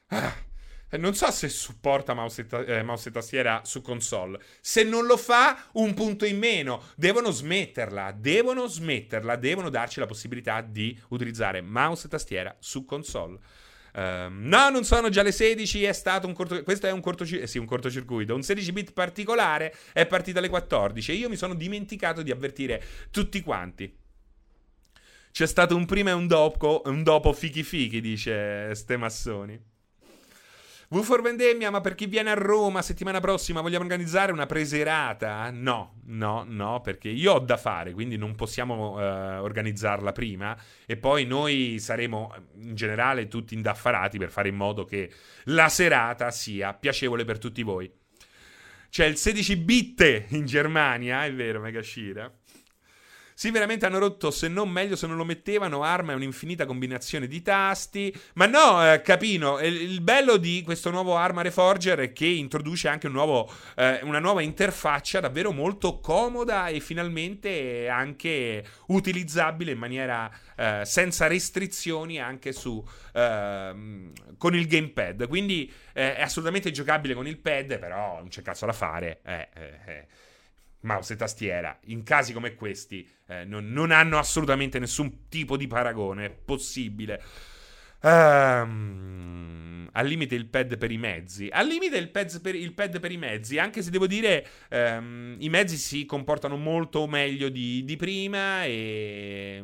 Ah non so se supporta mouse e, ta- eh, mouse e, tastiera su console. Se non lo fa, un punto in meno. Devono smetterla. Devono smetterla. Devono darci la possibilità di utilizzare mouse e tastiera su console. Uh, no, non sono già le 16, è stato un cortocircuito. Questo è un, cortocir- eh sì, un cortocircuito. Un 16 bit particolare è partito alle 14 e io mi sono dimenticato di avvertire tutti quanti. C'è stato un prima e un dopo, un dopo fichi fichi, dice Ste Massoni. V for Vendemmia, ma per chi viene a Roma settimana prossima vogliamo organizzare una preserata? No, no, no, perché io ho da fare, quindi non possiamo uh, organizzarla prima e poi noi saremo in generale tutti indaffarati per fare in modo che la serata sia piacevole per tutti voi. C'è il 16 bit in Germania, è vero, Mega Shira. Sì, veramente hanno rotto, se non meglio se non lo mettevano, arma è un'infinita combinazione di tasti. Ma no, eh, Capino, il, il, bello di questo nuovo Arma Reforger è che introduce anche un nuovo, eh, una nuova interfaccia davvero molto comoda e finalmente anche utilizzabile in maniera eh, senza restrizioni anche su, ehm, con il gamepad. Quindi eh, è assolutamente giocabile con il pad, però non c'è cazzo da fare. Eh, eh, eh mouse e tastiera, in casi come questi, eh, non, non, hanno assolutamente nessun tipo di paragone. Possibile. Um, al limite il pad per i mezzi. Al limite il pad per, il pad per i mezzi, anche se devo dire um, i mezzi si comportano molto meglio di, di prima e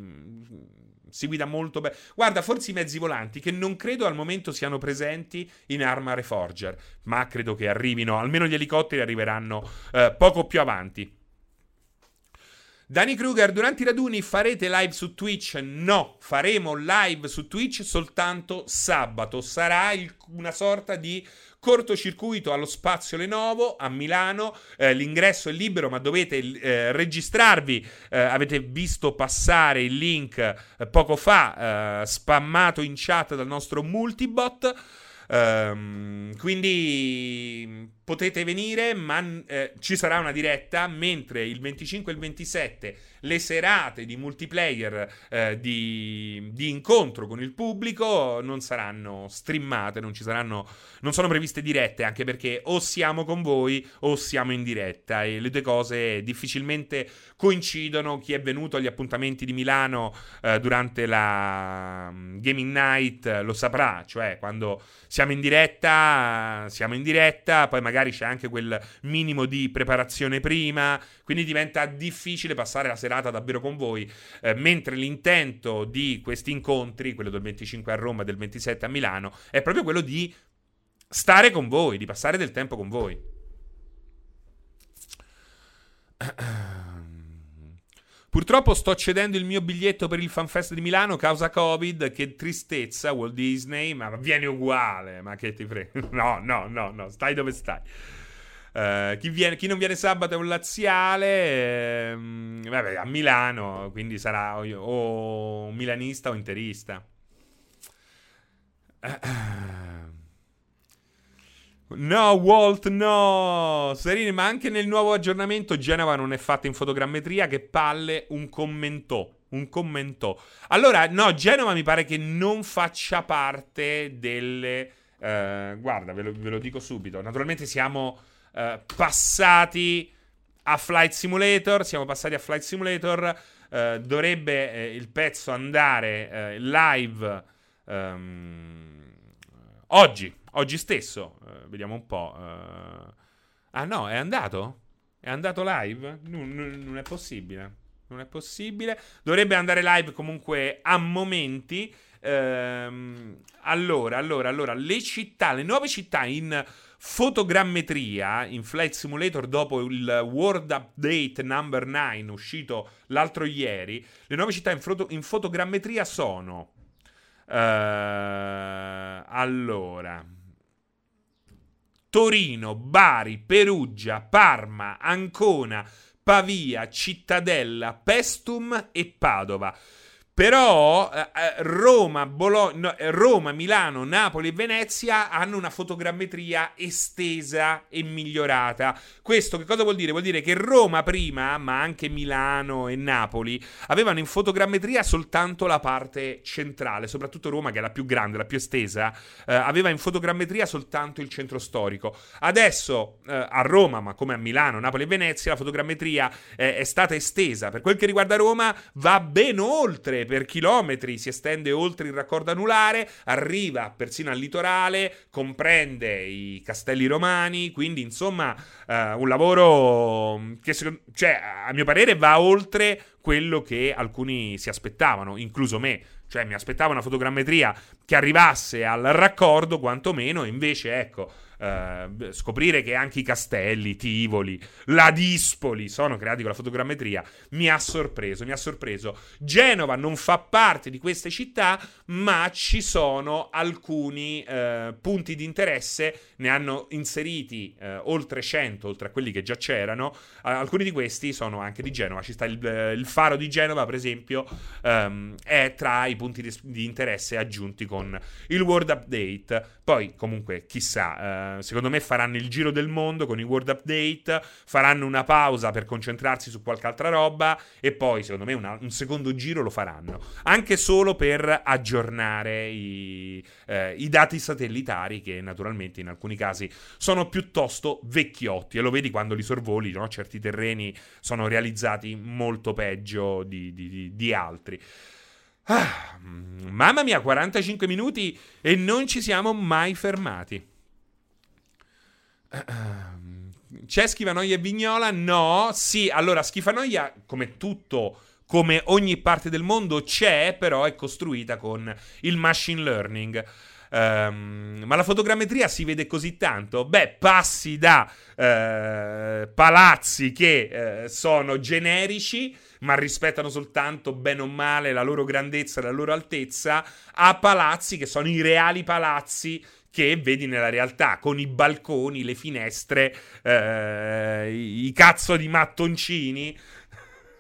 si guida molto bene. Guarda, forse i mezzi volanti, che non credo al momento siano presenti in Arma Reforger, ma credo che arrivino, almeno gli elicotteri arriveranno eh, poco più avanti. Dani Kruger, durante i raduni farete live su Twitch? No, faremo live su Twitch soltanto sabato. Sarà il, una sorta di cortocircuito allo Spazio Lenovo a Milano. Eh, l'ingresso è libero, ma dovete eh, registrarvi. Eh, avete visto passare il link eh, poco fa, eh, spammato in chat dal nostro multibot. Um, quindi potete venire, ma eh, ci sarà una diretta, mentre il 25 e il 27 le serate di multiplayer eh, di, di, incontro con il pubblico non saranno streamate, non ci saranno, non sono previste dirette, anche perché o siamo con voi o siamo in diretta e le due cose difficilmente coincidono. Chi è venuto agli appuntamenti di Milano eh, durante la um, Gaming Night lo saprà, cioè quando siamo in diretta, siamo in diretta, poi magari c'è anche quel minimo di preparazione prima, quindi diventa difficile passare la serata davvero con voi, eh, mentre l'intento di questi incontri, quello del 25 a Roma e del 27 a Milano, è proprio quello di stare con voi, di passare del tempo con voi. Purtroppo sto cedendo il mio biglietto per il FanFest di Milano causa Covid. Che tristezza, Walt Disney. Ma viene uguale. Ma che ti frega? No, no, no, no. Stai dove stai. Uh, chi, viene, chi, non viene sabato è un laziale, ehm, vabbè, a Milano, quindi sarà o, o milanista o interista. No, Walt, no! Serini, ma anche nel nuovo aggiornamento Genova non è fatta in fotogrammetria. Che palle, un commentò. Un commentò. Allora, no, Genova mi pare che non faccia parte delle. Uh, guarda, ve lo, ve lo dico subito. Naturalmente siamo eh, passati a Flight Simulator. Siamo passati a Flight Simulator. Uh, dovrebbe eh, il pezzo andare eh, live um, oggi, oggi stesso. Uh, vediamo un po'. ah no, è andato? È andato live? Non, non, non, è possibile. Non è possibile. Dovrebbe andare live comunque a momenti. Ehm, allora, allora, allora, le città, le nuove città in fotogrammetria in Flight Simulator dopo il World Update number 9 uscito l'altro ieri. Le nuove città in, foto- in fotogrammetria sono... Uh, allora... Torino, Bari, Perugia, Parma, Ancona, Pavia, Cittadella, Pestum e Padova. Però eh, eh, Roma, Bologna, eh, Roma, Milano, Napoli e Venezia hanno una fotogrammetria estesa e migliorata. Questo che cosa vuol dire? Vuol dire che Roma prima, ma anche Milano e Napoli, avevano in fotogrammetria soltanto la parte centrale, soprattutto Roma che è la più grande, la più estesa, eh, aveva in fotogrammetria soltanto il centro storico. Adesso eh, a Roma, ma come a Milano, Napoli e Venezia, la fotogrammetria eh, è stata estesa. Per quel che riguarda Roma va ben oltre per chilometri, si estende oltre il raccordo anulare, arriva persino al litorale, comprende i castelli romani, quindi insomma uh, un lavoro che cioè, a mio parere va oltre quello che alcuni si aspettavano, incluso me. Cioè mi aspettavo una fotogrammetria che arrivasse al raccordo quantomeno, invece ecco eh, scoprire che anche i castelli, Tivoli, la Dispoli sono creati con la fotogrammetria mi ha sorpreso, mi ha sorpreso. Genova non fa parte di queste città, ma ci sono alcuni eh, punti di interesse, ne hanno inseriti eh, oltre 100, oltre a quelli che già c'erano. alcuni di questi sono anche di Genova, ci sta il, eh, il faro di Genova, per esempio, ehm, è tra i punti di, di interesse aggiunti con il World Update. Poi, comunque, chissà secondo me faranno il giro del mondo con i World Update, faranno una pausa per concentrarsi su qualche altra roba e poi, secondo me, una, un secondo giro lo faranno. Anche solo per aggiornare i, eh, i dati satellitari che naturalmente in alcuni casi sono piuttosto vecchiotti e lo vedi quando li sorvoli, no? certi terreni sono realizzati molto peggio di, di, di, altri. Ah, mamma mia, 45 minuti e non ci siamo mai fermati. C'è Schifanoia e Vignola? No. Sì, allora Schifanoia, come tutto, come ogni parte del mondo, c'è, però è costruita con il machine learning. Um, ma la fotogrammetria si vede così tanto? Beh, passi da uh, palazzi che uh, sono generici, ma rispettano soltanto bene o male la loro grandezza la loro altezza, a palazzi che sono i reali palazzi che vedi nella realtà, con i balconi, le finestre, eh, i cazzo di mattoncini,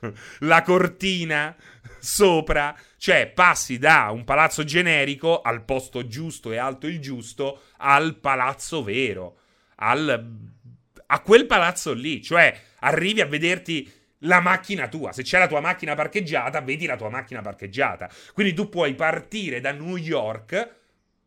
la cortina sopra, cioè passi da un palazzo generico al posto giusto e alto il giusto al palazzo vero, al, a quel palazzo lì, cioè arrivi a vederti la macchina tua. Se c'è la tua macchina parcheggiata, vedi la tua macchina parcheggiata. Quindi tu puoi partire da New York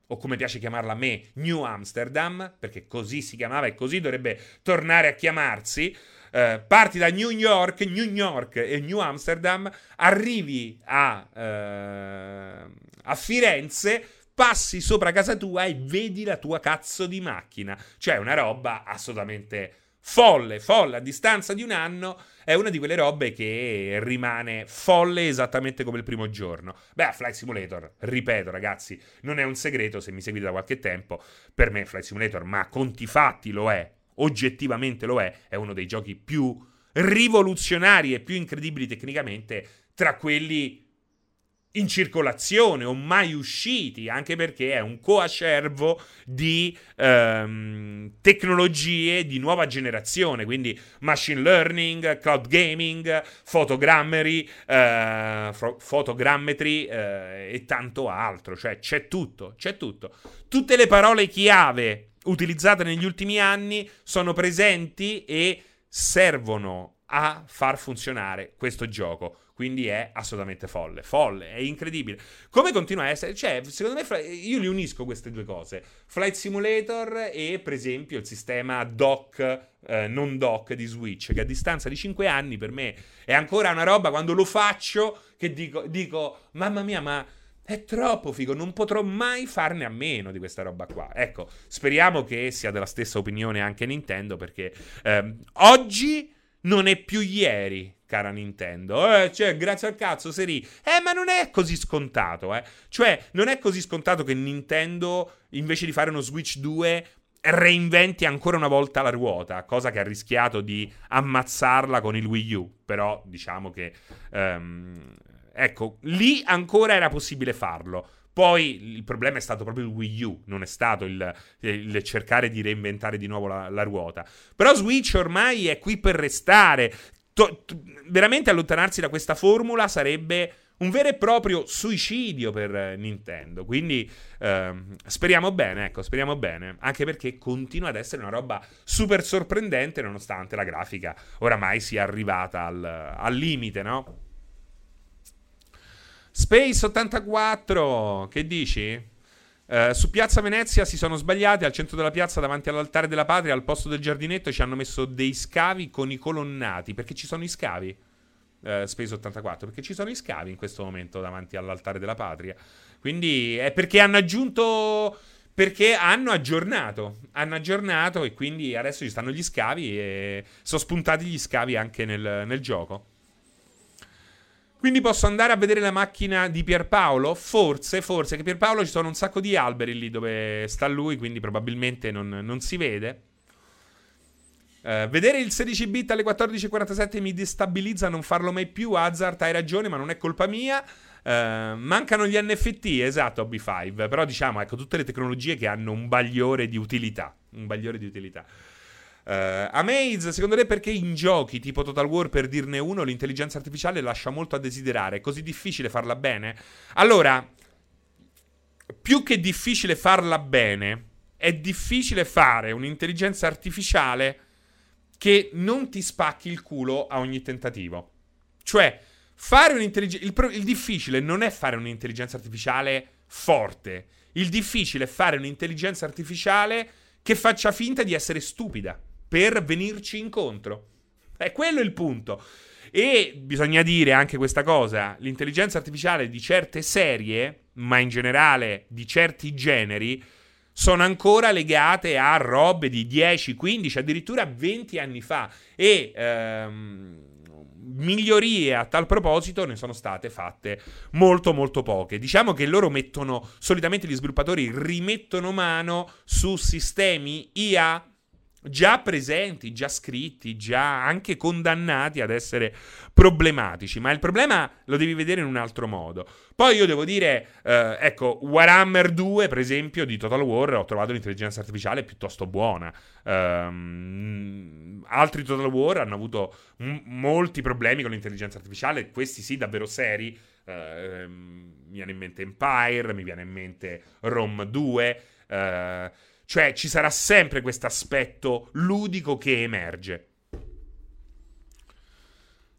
o come piace chiamarla a me, New Amsterdam, perché così si chiamava e così dovrebbe tornare a chiamarsi. Uh, parti da New York, New York e New Amsterdam, arrivi a, uh, a Firenze, passi sopra casa tua e vedi la tua cazzo di macchina. Cioè, una roba assolutamente folle, folle, a distanza di un anno, è una di quelle robe che rimane folle esattamente come il primo giorno. Beh, Flight Simulator, ripeto ragazzi, non è un segreto se mi seguite da qualche tempo, per me Flight Simulator, ma conti fatti lo è, oggettivamente lo è, è uno dei giochi più rivoluzionari e più incredibili tecnicamente tra quelli in circolazione o mai usciti, anche perché è un coacervo di ehm, tecnologie di nuova generazione, quindi machine learning, cloud gaming, photogrammetry, eh, photogrammetry eh, e tanto altro, cioè c'è tutto, c'è tutto. Tutte le parole chiave utilizzate negli ultimi anni sono presenti e servono a far funzionare questo gioco. Quindi è assolutamente folle. Folle, è incredibile. Come continua a essere? Cioè, secondo me io li unisco queste due cose. Flight Simulator e, per esempio, il sistema dock, eh, non dock di Switch, che a distanza di 5 anni per me è ancora una roba quando lo faccio che dico, dico mamma mia, ma è troppo figo, non potrò mai farne a meno di questa roba qua. Ecco, speriamo che sia della stessa opinione anche Nintendo, perché ehm, oggi non è più ieri cara Nintendo. Eh, cioè, grazie al cazzo, Seri. Eh, ma non è così scontato, eh. Cioè, non è così scontato che Nintendo, invece di fare uno Switch 2, reinventi ancora una volta la ruota, cosa che ha rischiato di ammazzarla con il Wii U. Però diciamo che, um, ecco, lì ancora era possibile farlo. Poi il problema è stato proprio il Wii U, non è stato il, il cercare di reinventare di nuovo la, la, ruota. Però Switch ormai è qui per restare. To, to, veramente allontanarsi da questa formula sarebbe un vero e proprio suicidio per eh, Nintendo. Quindi ehm, speriamo bene, ecco, speriamo bene. Anche perché continua ad essere una roba super sorprendente, nonostante la grafica oramai sia arrivata al, al limite, no? Space 84, che dici? Uh, su Piazza Venezia si sono sbagliati. Al centro della piazza, davanti all'altare della patria, al posto del giardinetto, ci hanno messo dei scavi con i colonnati. Perché ci sono i scavi? Uh, Space 84. Perché ci sono i scavi in questo momento davanti all'altare della patria. Quindi è perché hanno aggiunto. Perché hanno aggiornato. Hanno aggiornato e quindi adesso ci stanno gli scavi. E sono spuntati gli scavi anche nel, nel gioco. Quindi posso andare a vedere la macchina di Pierpaolo? Forse, forse, che Pierpaolo ci sono un sacco di alberi lì dove sta lui, quindi probabilmente non, non si vede. Uh, vedere il 16 bit alle 14.47 mi destabilizza non farlo mai più. Hazard, hai ragione, ma non è colpa mia. Uh, mancano gli NFT, esatto, B5. Però diciamo, ecco, tutte le tecnologie che hanno un bagliore di utilità. Un bagliore di utilità. Uh, Amaze, secondo lei perché in giochi tipo Total War, per dirne uno, l'intelligenza artificiale lascia molto a desiderare? È così difficile farla bene? Allora, più che difficile farla bene, è difficile fare un'intelligenza artificiale che non ti spacchi il culo a ogni tentativo. Cioè, fare un'intelligenza... Il, pro... il difficile non è fare un'intelligenza artificiale forte. Il difficile è fare un'intelligenza artificiale che faccia finta di essere stupida per venirci incontro. È quello il punto. E bisogna dire anche questa cosa: l'intelligenza artificiale di certe serie, ma in generale di certi generi, sono ancora legate a robe di 10, 15, addirittura 20 anni fa. E ehm, migliorie a tal proposito ne sono state fatte molto molto poche. Diciamo che loro mettono, solitamente gli sviluppatori rimettono mano su sistemi IA già presenti, già scritti, già anche condannati ad essere problematici, ma il problema lo devi vedere in un altro modo. Poi io devo dire, eh, ecco, Warhammer 2, per esempio, di Total War, ho trovato l'intelligenza artificiale piuttosto buona. Um, altri Total War hanno avuto m- molti problemi con l'intelligenza artificiale, questi sì, davvero seri. Uh, mi viene in mente Empire, mi viene in mente Rome 2. Uh, cioè ci sarà sempre questo aspetto ludico che emerge.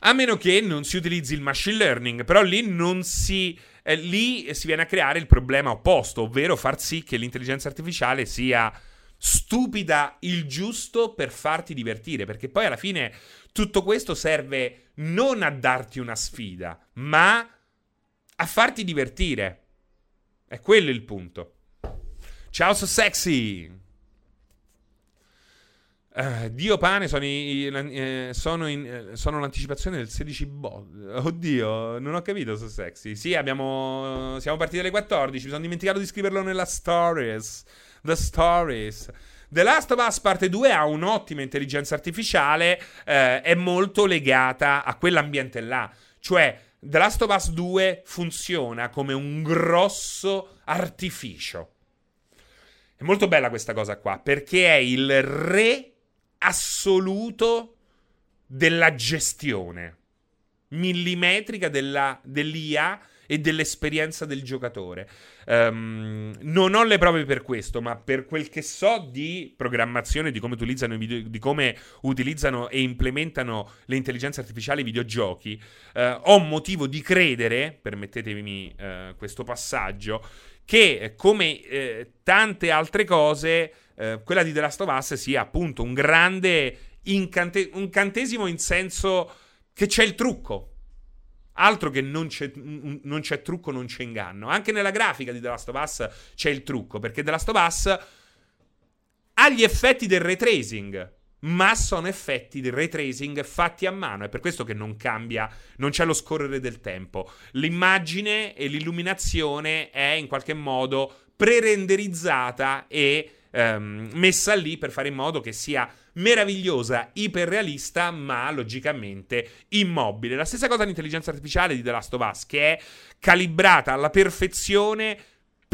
A meno che non si utilizzi il machine learning, però lì non si. Eh, lì si viene a creare il problema opposto, ovvero far sì che l'intelligenza artificiale sia stupida il giusto per farti divertire, perché poi alla fine tutto questo serve non a darti una sfida, ma a farti divertire. È quello il punto. Ciao, so sexy! Uh, Dio pane sono, i, eh, sono, in, eh, sono, l'anticipazione del 16 bot. Oddio, non ho capito so sexy. Sì, abbiamo, siamo partiti alle 14. Mi sono dimenticato di scriverlo nella stories. The stories. The Last of Us parte 2 ha un'ottima intelligenza artificiale, eh, è molto legata a quell'ambiente là. Cioè, The Last of Us 2 funziona come un grosso artificio. È molto bella questa cosa qua, perché è il re assoluto della gestione millimetrica della, dell'IA e dell'esperienza del giocatore. Um, non ho le prove per questo, ma per quel che so di programmazione, di come utilizzano, video, di come utilizzano e implementano le intelligenze artificiali ai videogiochi, uh, ho motivo di credere, permettetemi uh, questo passaggio, che eh, come eh, tante altre cose, eh, quella di The Last of Us sia appunto un grande incante- incantesimo in senso che c'è il trucco. Altro che non c'è, non c'è, trucco, non c'è inganno. Anche nella grafica di The Last of Us c'è il trucco, perché The Last of Us ha gli effetti del ray tracing ma sono effetti di ray tracing fatti a mano. È per questo che non cambia, non c'è lo scorrere del tempo. L'immagine e l'illuminazione è in qualche modo pre-renderizzata e ehm, messa lì per fare in modo che sia meravigliosa, iperrealista, ma logicamente immobile. La stessa cosa l'intelligenza artificiale di The Last of Us, che è calibrata alla perfezione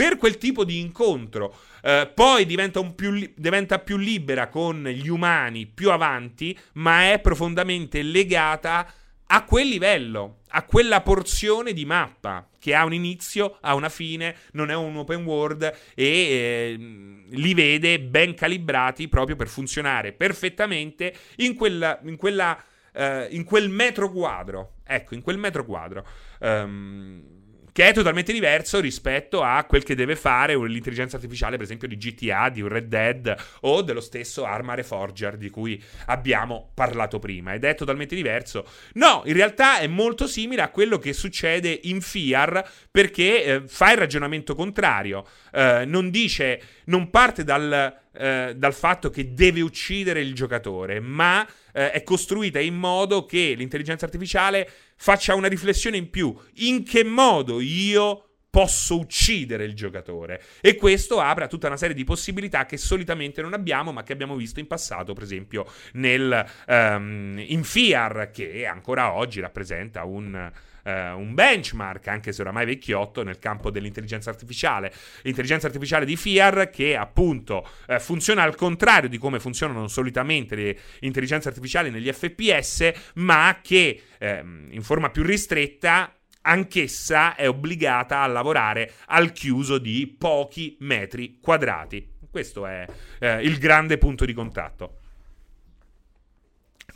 per quel tipo di incontro. Uh, poi diventa, più li- diventa, più libera con gli umani più avanti, ma è profondamente legata a quel livello, a quella porzione di mappa che ha un inizio, ha una fine, non è un open world e eh, li vede ben calibrati proprio per funzionare perfettamente in, quella, in, quella, uh, in quel metro quadro. Ecco, in quel metro quadro. Um, che è totalmente diverso rispetto a quel che deve fare l'intelligenza artificiale, per esempio, di GTA, di Red Dead o dello stesso Arma Reforger di cui abbiamo parlato prima. Ed è totalmente diverso. No, in realtà è molto simile a quello che succede in FIAR perché eh, fa il ragionamento contrario. Eh, non dice, non parte dal, eh, dal fatto che deve uccidere il giocatore, ma eh, è costruita in modo che l'intelligenza artificiale faccia una riflessione in più. In che modo io posso uccidere il giocatore e questo apre a tutta una serie di possibilità che solitamente non abbiamo ma che abbiamo visto in passato per esempio nel, um, in FIAR che ancora oggi rappresenta un, uh, un benchmark anche se oramai vecchiotto nel campo dell'intelligenza artificiale l'intelligenza artificiale di FIAR che appunto uh, funziona al contrario di come funzionano solitamente le intelligenze artificiali negli FPS ma che um, in forma più ristretta anch'essa è obbligata a lavorare al chiuso di pochi metri quadrati. Questo è eh, il grande punto di contatto.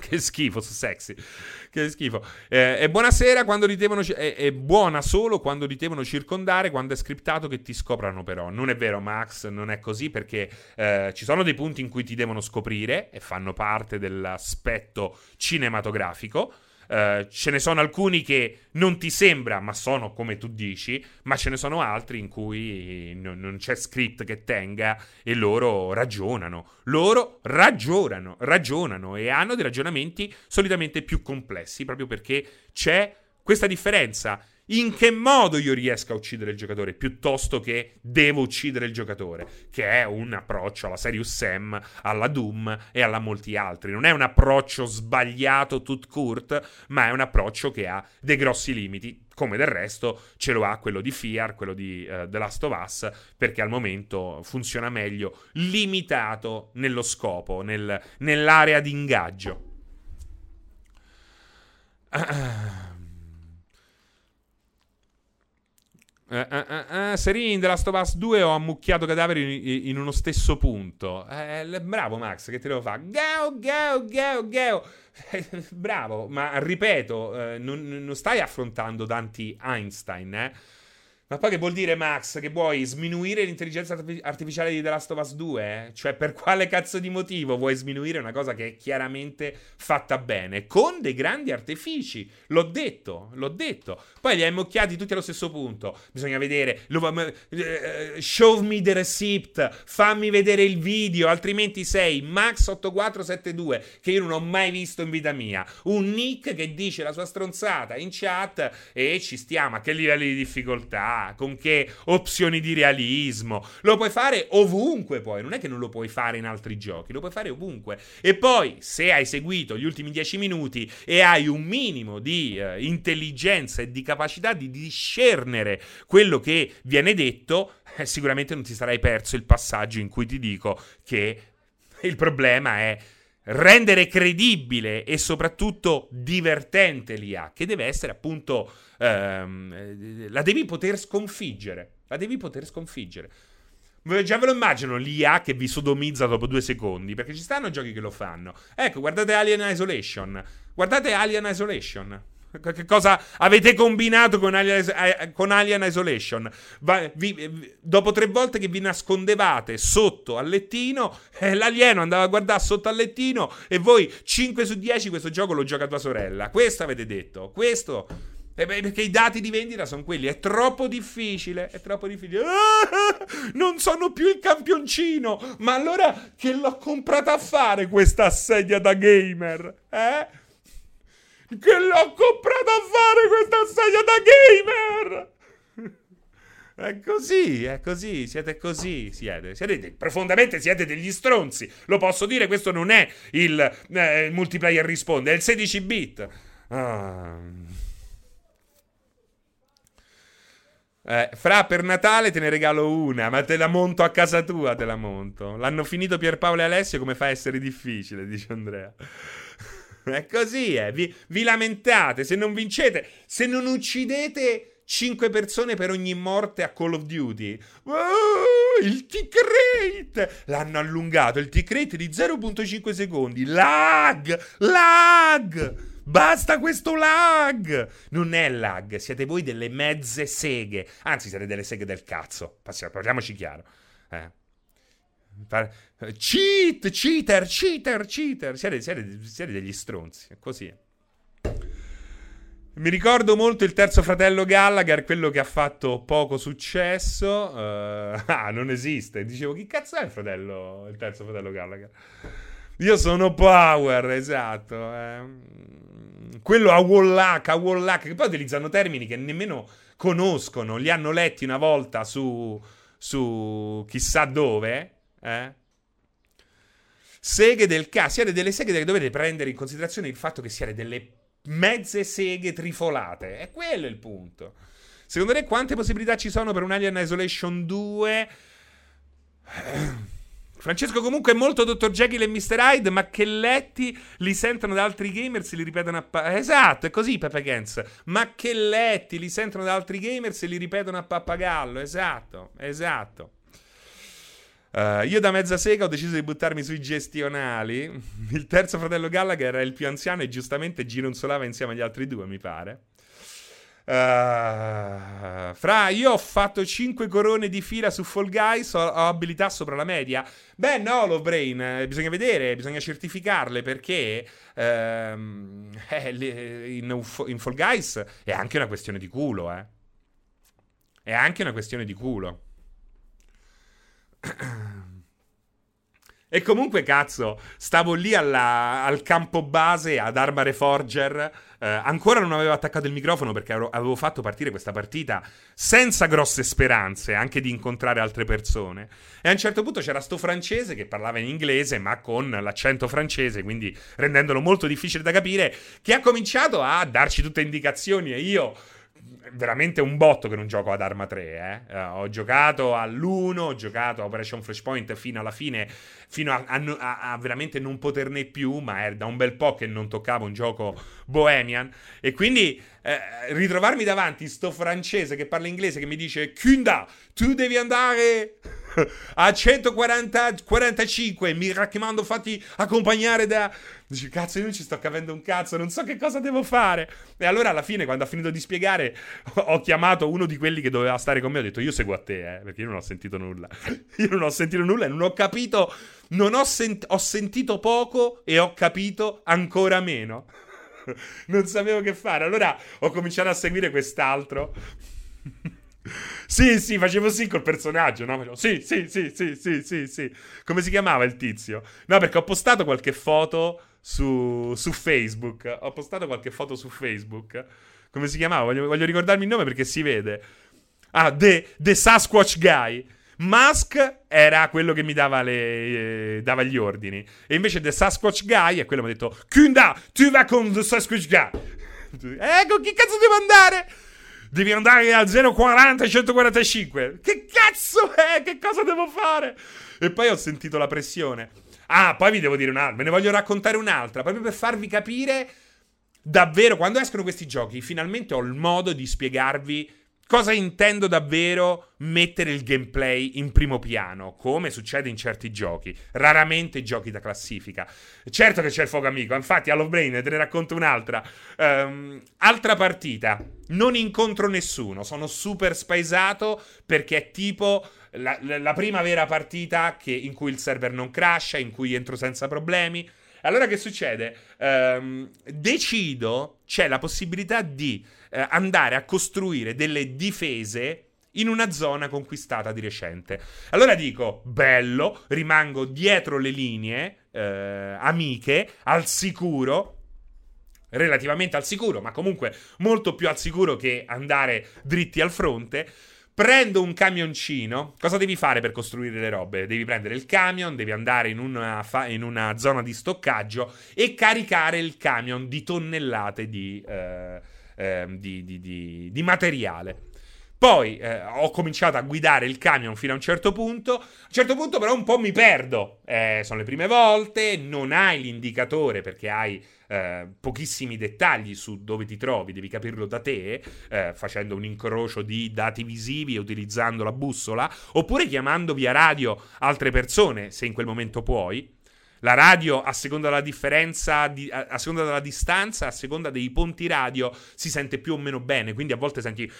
Che schifo, su sexy. Che schifo. Eh, è buonasera quando li devono. È, è, buona solo quando li devono circondare, quando è scriptato che ti scoprano, però. Non è vero, Max, non è così perché eh, ci sono dei punti in cui ti devono scoprire e fanno parte dell'aspetto cinematografico. Uh, ce ne sono alcuni che non ti sembra, ma sono come tu dici, ma ce ne sono altri in cui non, non c'è script che tenga e loro ragionano. Loro ragionano, ragionano e hanno dei ragionamenti solitamente più complessi, proprio perché c'è questa differenza in che modo io riesco a uccidere il giocatore piuttosto che devo uccidere il giocatore, che è un approccio alla Serious Sam, alla Doom e alla molti altri. Non è un approccio sbagliato tut court, ma è un approccio che ha dei grossi limiti, come del resto ce lo ha quello di Fear, quello di uh, The Last of Us, perché al momento funziona meglio, limitato nello scopo, nel, nell'area di ingaggio. Uh, Eh, eh, eh, eh, Serin The Last of Us 2 ho ammucchiato cadaveri in, in uno stesso punto. Eh, bravo Max, che te lo fa? Gao, gao, gao, gao. bravo, ma ripeto, non, non, stai affrontando Dante Einstein, eh? Ma poi che vuol dire, Max? Che vuoi sminuire l'intelligenza artificiale di The Last of Us 2? Eh? Cioè, per quale cazzo di motivo vuoi sminuire una cosa che è chiaramente fatta bene? Con dei grandi artifici. L'ho detto, l'ho detto. Poi li hai mocchiati tutti allo stesso punto. Bisogna vedere. Lo, uh, show me the receipt. Fammi vedere il video. Altrimenti sei Max8472, che io non ho mai visto in vita mia. Un nick che dice la sua stronzata in chat e ci stiamo. A che livelli di difficoltà? Con che opzioni di realismo. Lo puoi fare ovunque poi, non è che non lo puoi fare in altri giochi, lo puoi fare ovunque. E poi, se hai seguito gli ultimi dieci minuti e hai un minimo di uh, intelligenza e di capacità di discernere quello che viene detto, eh, sicuramente non ti sarai perso il passaggio in cui ti dico che il problema è rendere credibile e soprattutto divertente l'IA, che deve essere appunto ehm, la devi poter sconfiggere. La devi poter sconfiggere. Già ve lo immagino l'IA che vi sodomizza dopo due secondi, perché ci stanno giochi che lo fanno. Ecco, guardate Alien Isolation. Guardate Alien Isolation. Che cosa avete combinato con Alien, eh, con Alien Isolation? Va, vi, dopo tre volte che vi nascondevate sotto al lettino, eh, l'alieno andava a guardare sotto al lettino e voi 5 su 10 questo gioco lo gioca tua sorella. Questo avete detto. Questo eh beh, perché i dati di vendita sono quelli. È troppo difficile. È troppo difficile. Ah, non sono più il campioncino. Ma allora che l'ho comprata a fare questa sedia da gamer? Eh? Che l'ho comprata a fare questa sedia da gamer? È così, è così, siete così, siete, siete profondamente siete degli stronzi. Lo posso dire, questo non è il, eh, il multiplayer risponde, è il 16 bit. Ah. Eh, fra per Natale te ne regalo una, ma te la monto a casa tua, te la monto. L'hanno finito Pierpaolo e Alessio, come fa a essere difficile, dice Andrea. È così, eh. Vi, vi, lamentate, se non vincete, se non uccidete 5 persone per ogni morte a Call of Duty. Oh, il tick rate! L'hanno allungato, il tick rate di 0.5 secondi. Lag! Lag! Basta questo lag! Non è lag, siete voi delle mezze seghe. Anzi, siete delle seghe del cazzo. Passiamo, parliamoci chiaro. Eh. Cheat, cheater, cheater, cheater. Siete, siete, siete degli stronzi. Così. Mi ricordo molto il terzo fratello Gallagher, quello che ha fatto poco successo. Uh, ah, non esiste. Dicevo, chi cazzo è il fratello, il terzo fratello Gallagher? Io sono Power, esatto. Eh quello a Wallach, a Wallach, che poi utilizzano termini che nemmeno conoscono, li hanno letti una volta su, su chissà dove, eh? Seghe del cazzo, siete delle seghe che dovete prendere in considerazione il fatto che siate delle mezze seghe trifolate. È quello il punto. Secondo te quante possibilità ci sono per un Alien Isolation 2? Francesco comunque è molto Dr. Jekyll e Mr. Hyde, ma che letti li sentono da altri gamers e li ripetono a... Pa- esatto, è così Pepe Gens. Ma che letti li sentono da altri gamers e li ripetono a pappagallo. Esatto, esatto. Uh, io da mezza sega ho deciso di buttarmi sui gestionali. Il terzo fratello Gallagher era il più anziano e giustamente gironzolava insieme agli altri due, mi pare. Uh, fra, io ho fatto 5 corone di fila su Fall Guys, ho, ho abilità sopra la media. Beh, no, Love Brain, eh, bisogna vedere, bisogna certificarle perché ehm, eh, in, in, Fall Guys è anche una questione di culo, eh. È anche una questione di culo. E comunque, cazzo, stavo lì alla, al campo base ad Armare Forger. Eh, ancora non avevo attaccato il microfono perché avevo fatto partire questa partita senza grosse speranze, anche di incontrare altre persone. E a un certo punto c'era sto francese che parlava in inglese, ma con l'accento francese, quindi rendendolo molto difficile da capire, che ha cominciato a darci tutte indicazioni e io veramente un botto che non gioco ad Arma 3. Eh. Uh, ho giocato all'1, ho giocato a Operation Flashpoint fino alla fine, fino a, a, a, veramente non poterne più, ma è da un bel po' che non toccavo un gioco bohemian. E quindi eh, ritrovarmi davanti sto francese che parla inglese che mi dice Kunda, tu devi andare a 145 mi raccomando fatti accompagnare da dici cazzo io non ci sto capendo un cazzo non so che cosa devo fare. E allora alla fine quando ha finito di spiegare ho chiamato uno di quelli che doveva stare con me ho detto io seguo a te eh, perché io non ho sentito nulla. Io non ho sentito nulla e non ho capito non ho, sent- ho sentito poco e ho capito ancora meno. Non sapevo che fare. Allora ho cominciato a seguire quest'altro sì, sì, facevo sì col personaggio, no? Facevo, sì, sì, sì, sì, sì, sì, sì. Come si chiamava il tizio? No, perché ho postato qualche foto su, su Facebook. Ho postato qualche foto su Facebook. Come si chiamava? Voglio, voglio ricordarmi il nome perché si vede. Ah, The, the Sasquatch Guy. Musk era quello che mi dava, le, eh, dava, gli ordini. E invece The Sasquatch Guy è quello che mi ha detto: Kunda, tu vai con The Sasquatch Guy. ecco, chi cazzo devo andare? Devi andare al 040 145. Che cazzo è? Che cosa devo fare? E poi ho sentito la pressione. Ah, poi vi devo dire un'altra. Me ne voglio raccontare un'altra. Proprio per farvi capire davvero quando escono questi giochi. Finalmente ho il modo di spiegarvi Cosa intendo davvero mettere il gameplay in primo piano, come succede in certi giochi, raramente giochi da classifica. Certo che c'è il fuoco amico, infatti a Love Brain te ne racconto un'altra. Um, altra partita, non incontro nessuno, sono super spaesato perché è tipo la, la prima vera partita che, in cui il server non crasha, in cui entro senza problemi. Allora che succede? Um, decido, c'è la possibilità di eh, andare a costruire delle difese in una zona conquistata di recente. Allora dico, bello, rimango dietro le linee eh, amiche, al sicuro, relativamente al sicuro, ma comunque molto più al sicuro che andare dritti al fronte. Prendo un camioncino. Cosa devi fare per costruire le robe? Devi prendere il camion, devi andare in una, fa- in una zona di stoccaggio e caricare il camion di tonnellate di, eh, eh, di, di, di materiale. Poi eh, ho cominciato a guidare il camion fino a un certo punto. A un certo punto, però, un po' mi perdo. Eh, sono le prime volte, non hai l'indicatore perché hai eh, pochissimi dettagli su dove ti trovi, devi capirlo da te, eh, facendo un incrocio di dati visivi e utilizzando la bussola, oppure chiamando via radio altre persone, se in quel momento puoi. La radio, a seconda della differenza, di, a, a, seconda della distanza, a seconda dei ponti radio, si sente più o meno bene. Quindi a volte senti.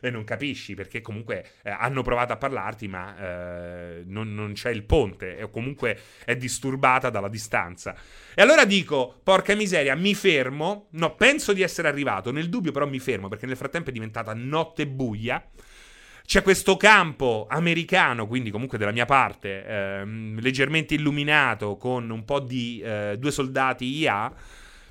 E non capisci perché comunque eh, hanno provato a parlarti, ma eh, non, non, c'è il ponte, o comunque è disturbata dalla distanza. E allora dico: porca miseria, mi fermo. No, penso di essere arrivato. Nel dubbio, però, mi fermo perché nel frattempo è diventata notte buia. C'è questo campo americano, quindi comunque della mia parte, ehm, leggermente illuminato, con un po' di eh, due soldati IA.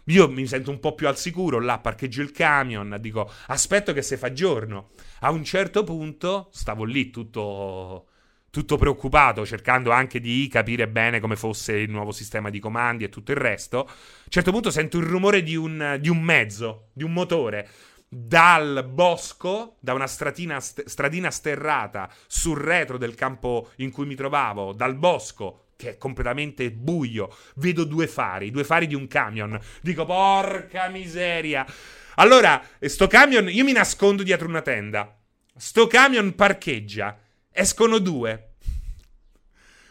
Io mi sento un po' più al sicuro, là parcheggio il camion, dico aspetto che si fa giorno. A un certo punto stavo lì tutto, tutto preoccupato, cercando anche di capire bene come fosse il nuovo sistema di comandi e tutto il resto. A un certo punto sento il rumore di un, di un mezzo, di un motore dal bosco, da una stratina, st- stradina sterrata sul retro del campo in cui mi trovavo, dal bosco che è completamente buio, vedo due fari, due fari di un camion. Dico, porca miseria. Allora, sto camion, io mi nascondo dietro una tenda. Sto camion parcheggia. Escono due.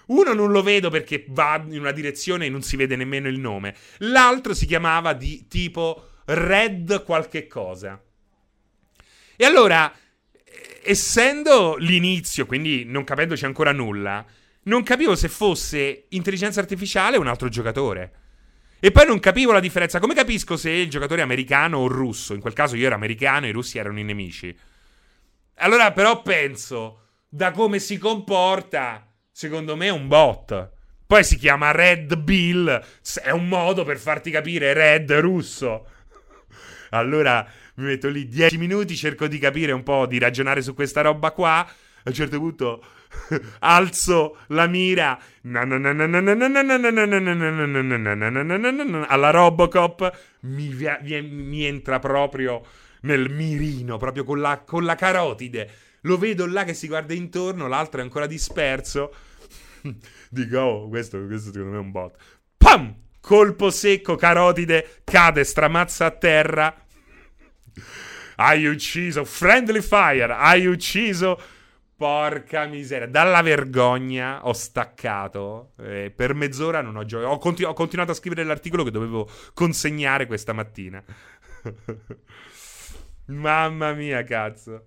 Uno non lo vedo perché va in una direzione e non si vede nemmeno il nome. L'altro si chiamava di tipo Red qualche cosa. E allora, essendo l'inizio, quindi non capendoci ancora nulla, non capivo se fosse intelligenza artificiale o un altro giocatore. E poi non capivo la differenza. Come capisco se il giocatore è americano o russo? In quel caso io ero americano e i russi erano i nemici. Allora, però, penso, da come si comporta, secondo me è un bot. Poi si chiama Red Bill. È un modo per farti capire Red russo. Allora mi metto lì 10 minuti, cerco di capire un po', di ragionare su questa roba qua. A un certo punto alzo la mira alla Robocop. Mi, entra proprio nel mirino, proprio con la, con la carotide. Lo vedo là che si guarda intorno, l'altro è ancora disperso. Dico, oh, questo, questo secondo me è un bot. Pam! Colpo secco, carotide, cade, stramazza a terra. Hai ucciso. Friendly Fire. Hai ucciso. Porca miseria. Dalla vergogna ho staccato. Eh, per mezz'ora non ho giocato. Ho, continu- ho continuato a scrivere l'articolo che dovevo consegnare questa mattina. Mamma mia, cazzo.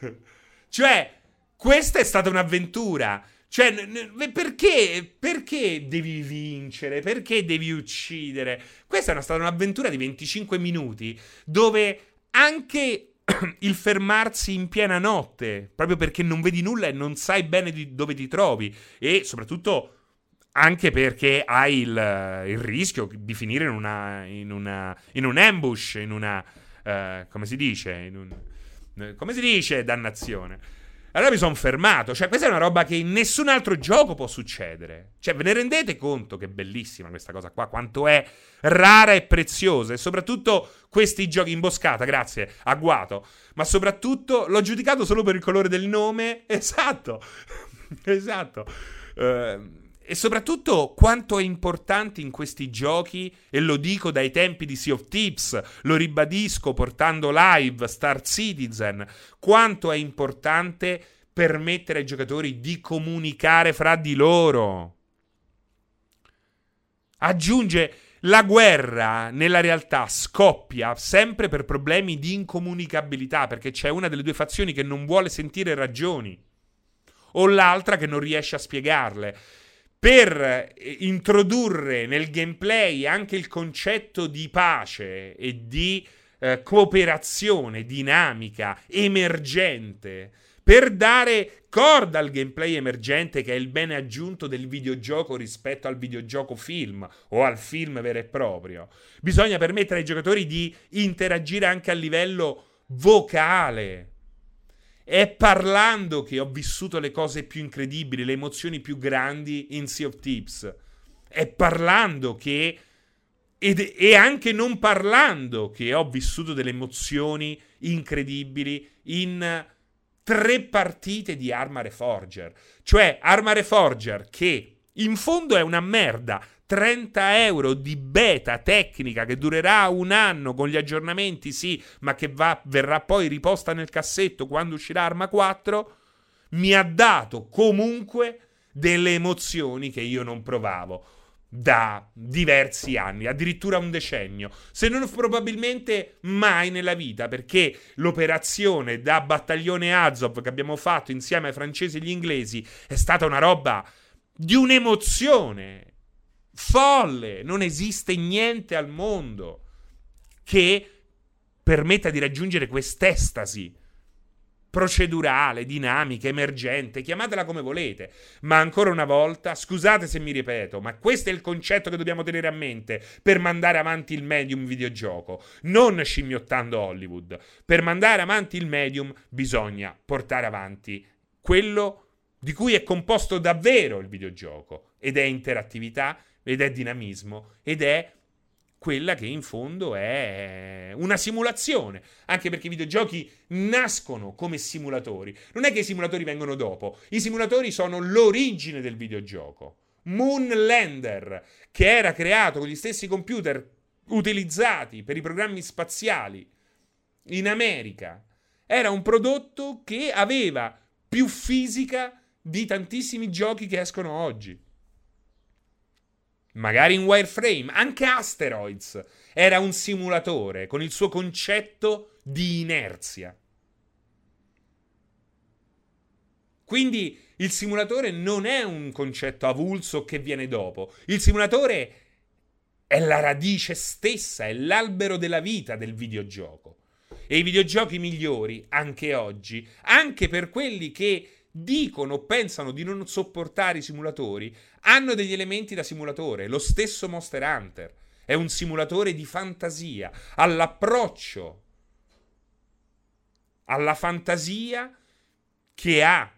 cioè, questa è stata un'avventura. Cioè, n- n- perché, perché devi vincere? Perché devi uccidere? Questa è stata un'avventura di 25 minuti dove anche il fermarsi in piena notte, proprio perché non vedi nulla e non sai bene dove ti trovi, e soprattutto anche perché hai il, il rischio di finire in, una, in, una, in un ambush, in una... Uh, come si dice? In un, come si dice? Dannazione. Allora mi sono fermato. Cioè, questa è una roba che in nessun altro gioco può succedere. Cioè, ve ne rendete conto che è bellissima questa cosa qua? Quanto è rara e preziosa. E soprattutto questi giochi imboscata, grazie, agguato. Ma soprattutto l'ho giudicato solo per il colore del nome. Esatto. esatto. Uh, e soprattutto quanto è importante in questi giochi, e lo dico dai tempi di Sea of Tips, lo ribadisco portando live Star Citizen, quanto è importante permettere ai giocatori di comunicare fra di loro. Aggiunge la guerra nella realtà scoppia sempre per problemi di incomunicabilità, perché c'è una delle due fazioni che non vuole sentire ragioni o l'altra che non riesce a spiegarle per eh, introdurre nel gameplay anche il concetto di pace e di eh, cooperazione dinamica, emergente, per dare corda al gameplay emergente che è il bene aggiunto del videogioco rispetto al videogioco film o al film vero e proprio. Bisogna permettere ai giocatori di interagire anche a livello vocale. È parlando che ho vissuto le cose più incredibili, le emozioni più grandi in Sea of Tips. È parlando che ed, e anche non parlando che ho vissuto delle emozioni incredibili in tre partite di Arma Reforger. Cioè, Arma Reforger che in fondo è una merda. 30 euro di beta tecnica che durerà un anno con gli aggiornamenti, sì, ma che va, verrà poi riposta nel cassetto quando uscirà Arma 4, mi ha dato comunque delle emozioni che io non provavo da diversi anni, addirittura un decennio, se non probabilmente mai nella vita, perché l'operazione da battaglione Azov che abbiamo fatto insieme ai francesi e agli inglesi è stata una roba di un'emozione folle, non esiste niente al mondo che permetta di raggiungere quest'estasi procedurale, dinamica, emergente, chiamatela come volete. Ma ancora una volta, scusate se mi ripeto, ma questo è il concetto che dobbiamo tenere a mente per mandare avanti il medium videogioco, non scimmiottando Hollywood. Per mandare avanti il medium bisogna portare avanti quello di cui è composto davvero il videogioco, ed è interattività, ed è dinamismo, ed è quella che in fondo è una simulazione, anche perché i videogiochi nascono come simulatori. Non è che i simulatori vengono dopo, i simulatori sono l'origine del videogioco. Moonlander, che era creato con gli stessi computer utilizzati per i programmi spaziali in America, era un prodotto che aveva più fisica di tantissimi giochi che escono oggi magari in wireframe, anche Asteroids era un simulatore con il suo concetto di inerzia. Quindi il simulatore non è un concetto avulso che viene dopo. Il simulatore è la radice stessa, è l'albero della vita del videogioco. E i videogiochi migliori, anche oggi, anche per quelli che dicono o pensano di non sopportare i simulatori, hanno degli elementi da simulatore. Lo stesso Monster Hunter è un simulatore di fantasia, all'approccio, alla fantasia che ha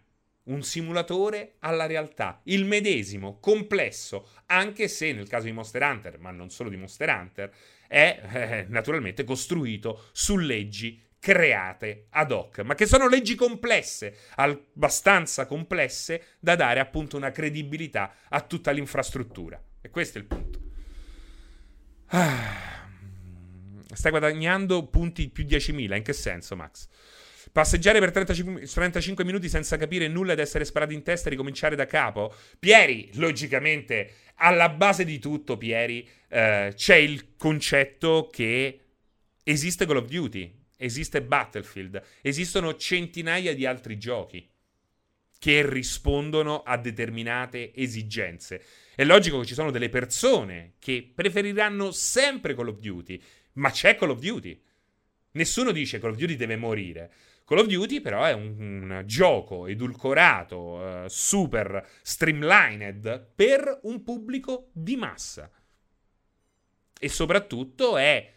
un simulatore alla realtà, il medesimo, complesso, anche se nel caso di Monster Hunter, ma non solo di Monster Hunter, è eh, naturalmente costruito su leggi create ad hoc, ma che sono leggi complesse, abbastanza complesse da dare appunto una credibilità a tutta l'infrastruttura. E questo è il punto. Ah, stai guadagnando punti più 10.000, in che senso, Max? Passeggiare per 35, 35 minuti senza capire nulla ed essere sparati in testa e ricominciare da capo? Pieri, logicamente, alla base di tutto, Pieri, eh, c'è il concetto che esiste Call of Duty esiste Battlefield, esistono centinaia di altri giochi che rispondono a determinate esigenze. È logico che ci sono delle persone che preferiranno sempre Call of Duty, ma c'è Call of Duty. Nessuno dice Call of Duty deve morire. Call of Duty però è un, un gioco edulcorato, uh, super streamlined per un pubblico di massa. E soprattutto è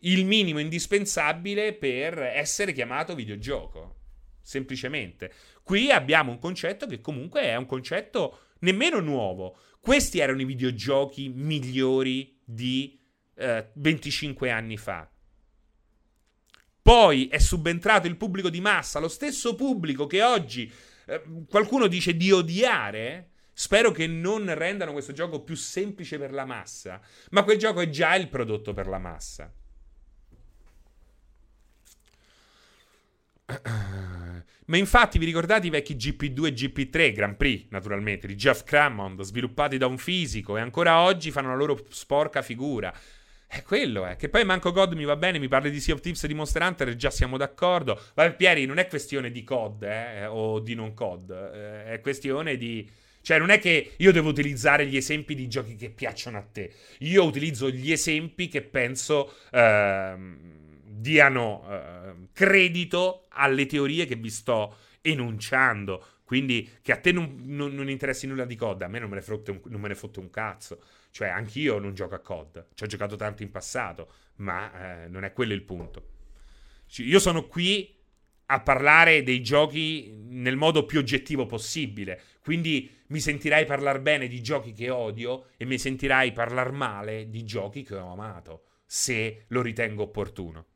il minimo indispensabile per essere chiamato videogioco. Semplicemente. Qui abbiamo un concetto che comunque è un concetto nemmeno nuovo. Questi erano i videogiochi migliori di eh, 25 anni fa. Poi è subentrato il pubblico di massa, lo stesso pubblico che oggi eh, qualcuno dice di odiare. Spero che non rendano questo gioco più semplice per la massa, ma quel gioco è già il prodotto per la massa. Ma infatti vi ricordate i vecchi GP2 e GP3 Grand Prix, naturalmente, di Jeff Crammond, sviluppati da un fisico e ancora oggi fanno la loro sporca figura. È quello, è. Che poi manco COD mi va bene, mi parli di Sea of Tips e di Monster Hunter già siamo d'accordo. Vabbè, Pieri, non è questione di COD, eh, o di non COD. Eh, è questione di... Cioè, non è che io devo utilizzare gli esempi di giochi che piacciono a te. Io utilizzo gli esempi che penso... Ehm diano uh, credito alle teorie che vi sto enunciando. Quindi che a te non, non, non interessi nulla di COD, a me non me, ne un, non me ne fotte un cazzo. Cioè, anch'io non gioco a COD, ci ho giocato tanto in passato, ma eh, non è quello il punto. Io sono qui a parlare dei giochi nel modo più oggettivo possibile. Quindi mi sentirai parlare bene di giochi che odio e mi sentirai parlare male di giochi che ho amato, se lo ritengo opportuno.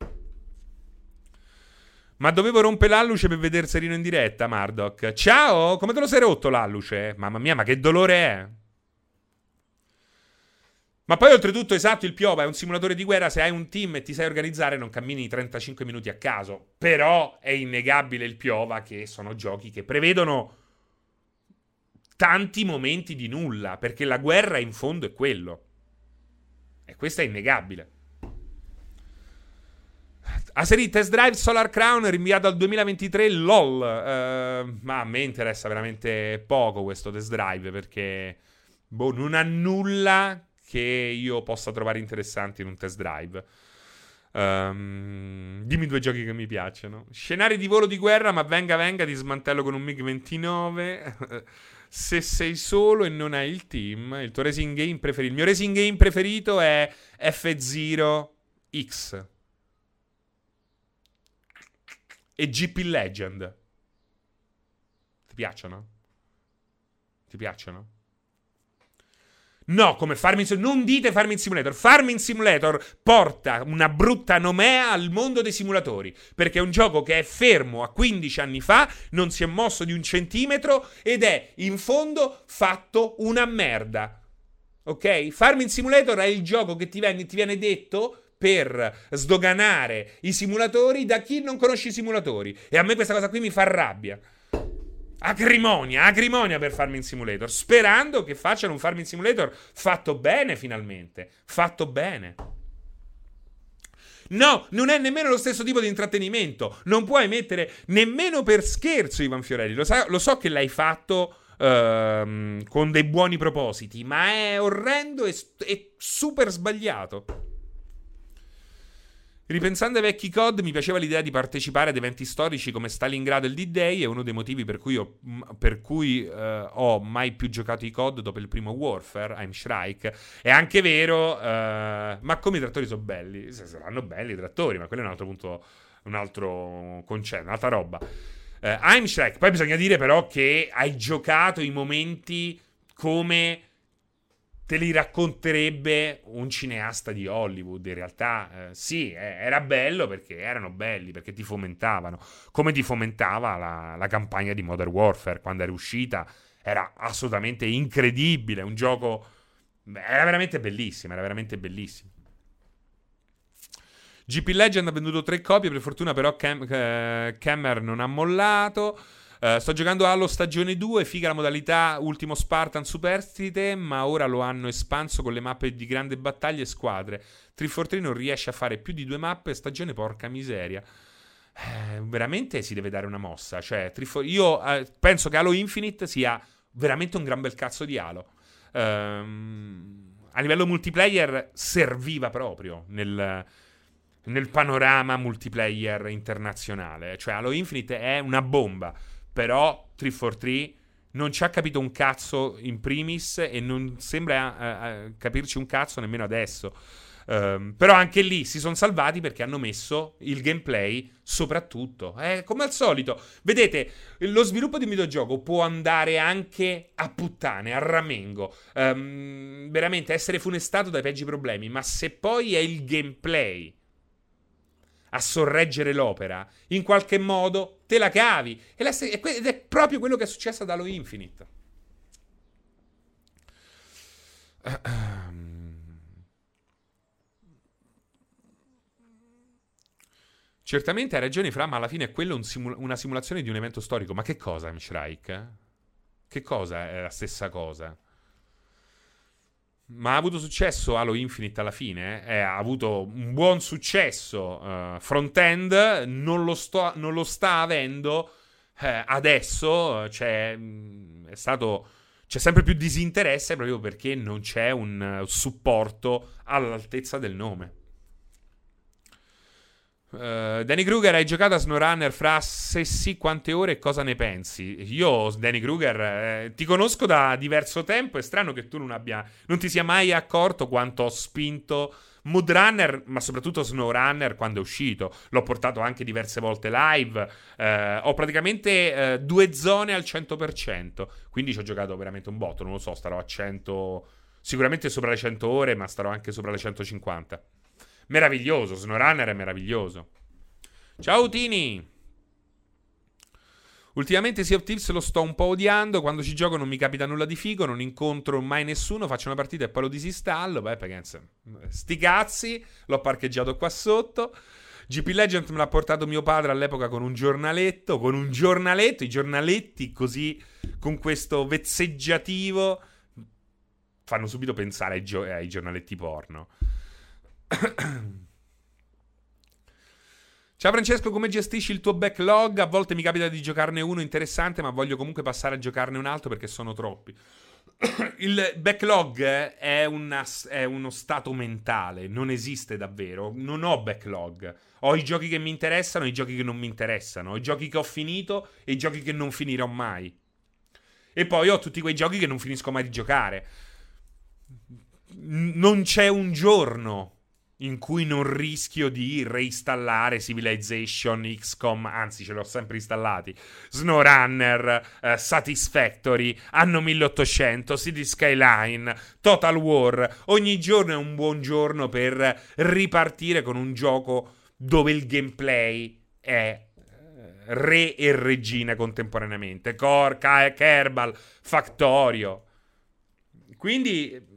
Ma dovevo rompere l'alluce per vedere Serino in diretta, Mardok. Ciao, come te lo sei rotto l'alluce? Mamma mia, ma che dolore è? Ma poi oltretutto, esatto, il Piova è un simulatore di guerra, se hai un team e ti sai organizzare non cammini 35 minuti a caso. Però è innegabile il Piova che sono giochi che prevedono tanti momenti di nulla, perché la guerra in fondo è quello. E questo è innegabile. Aserit Test Drive Solar Crown rinviato al 2023 LOL. Uh, ma a me interessa veramente poco questo test drive perché boh, non ha nulla che io possa trovare interessante in un test drive. Um, dimmi due giochi che mi piacciono. Scenari di volo di guerra, ma venga venga, ti smantello con un MiG-29. Se sei solo e non hai il team, il tuo racing game preferito. Il mio racing game preferito è F0X. E GP Legend. Ti piacciono? Ti piacciono? No, come Farming Simulator. Non dite Farming Simulator. Farming Simulator porta una brutta nomea al mondo dei simulatori. Perché è un gioco che è fermo a 15 anni fa, non si è mosso di un centimetro ed è in fondo fatto una merda. Ok? Farming Simulator è il gioco che ti viene, ti viene detto per sdoganare i simulatori da chi non conosce i simulatori. E a me questa cosa qui mi fa rabbia. Acrimonia, acrimonia per Farming Simulator. Sperando che facciano un Farming Simulator fatto bene finalmente. Fatto bene. No, non è nemmeno lo stesso tipo di intrattenimento. Non puoi mettere nemmeno per scherzo Ivan Fiorelli. Lo, sa- lo so che l'hai fatto uh, con dei buoni propositi, ma è orrendo e, e super sbagliato. Ripensando ai vecchi COD, mi piaceva l'idea di partecipare ad eventi storici come Stalingrado e il D-Day. È uno dei motivi per cui, ho, per cui eh, ho mai più giocato i COD dopo il primo Warfare, I'm Shrike. È anche vero, eh, ma come i trattori sono belli? Saranno belli i trattori, ma quello è un altro punto, un altro concetto, un'altra roba. Eh, I'm Shrike, poi bisogna dire però che hai giocato i momenti come te li racconterebbe un cineasta di Hollywood. In realtà, eh, sì, era bello perché erano belli, perché ti fomentavano. Come ti fomentava la, la, campagna di Modern Warfare quando era uscita. Era assolutamente incredibile. Un gioco. Era veramente bellissimo. Era veramente bellissimo. GP Legend ha venduto tre copie. Per fortuna, però, Cam- uh, Cammer non ha mollato. Uh, sto giocando Halo stagione 2, figa la modalità Ultimo Spartan Superstite, ma ora lo hanno espanso con le mappe di grande battaglia e squadre. 343 non riesce a fare più di due mappe, stagione porca miseria. Eh, veramente si deve dare una mossa. Cioè, io eh, penso che Halo Infinite sia veramente un gran bel cazzo di Halo. Um, a livello multiplayer serviva proprio nel, nel panorama multiplayer internazionale. Cioè, Halo Infinite è una bomba. Però 343 non ci ha capito un cazzo in primis e non sembra uh, uh, capirci un cazzo nemmeno adesso. Um, però anche lì si sono salvati perché hanno messo il gameplay soprattutto. Eh, come al solito, vedete, lo sviluppo di un videogioco può andare anche a puttane, a ramengo. Um, veramente essere funestato dai peggi problemi. Ma se poi è il gameplay a sorreggere l'opera, in qualche modo te la cavi. Ed è proprio quello che è successo ad Halo Infinite. Certamente hai ragione, Fra, ma alla fine è quello un simula- una simulazione di un evento storico. Ma che cosa, Mshrike? Che cosa è la stessa cosa? Ma ha avuto successo Halo Infinite alla fine? Eh, ha avuto un buon successo uh, front-end, non lo, sto, non lo sta avendo eh, adesso. Mm, è stato, c'è sempre più disinteresse proprio perché non c'è un uh, supporto all'altezza del nome. Uh, Danny Kruger, hai giocato a SnowRunner fra se sì quante ore e cosa ne pensi? Io, Danny Kruger, eh, ti conosco da diverso tempo. È strano che tu non abbia. non ti sia mai accorto quanto ho spinto Moodrunner, ma soprattutto SnowRunner quando è uscito. L'ho portato anche diverse volte live. Uh, ho praticamente uh, due zone al 100%. Quindi ci ho giocato veramente un botto. Non lo so, starò a 100. Sicuramente sopra le 100 ore, ma starò anche sopra le 150. Meraviglioso, SnowRunner è meraviglioso. Ciao Tini! Ultimamente Sea of Thieves lo sto un po' odiando. Quando ci gioco non mi capita nulla di figo, non incontro mai nessuno, faccio una partita e poi lo disinstallo. Beh, perché sti cazzi, l'ho parcheggiato qua sotto. GP Legend me l'ha portato mio padre all'epoca con un giornaletto, con un giornaletto, i giornaletti così, con questo vezzeggiativo, fanno subito pensare ai, gio- ai giornaletti porno. Ciao Francesco, come gestisci il tuo backlog? A volte mi capita di giocarne uno interessante, ma voglio comunque passare a giocarne un altro perché sono troppi. il backlog è, una, è, uno stato mentale, non esiste davvero. Non ho backlog. Ho i giochi che mi interessano e i giochi che non mi interessano. Ho i giochi che ho finito e i giochi che non finirò mai. E poi ho tutti quei giochi che non finisco mai di giocare. non c'è un giorno in cui non rischio di reinstallare Civilization, XCOM, anzi ce li ho sempre installati, SnowRunner, uh, Satisfactory, Anno 1800, City Skyline, Total War. Ogni giorno è un buon giorno per ripartire con un gioco dove il gameplay è eh, re e regina contemporaneamente. Corca, Kerbal, Factorio. Quindi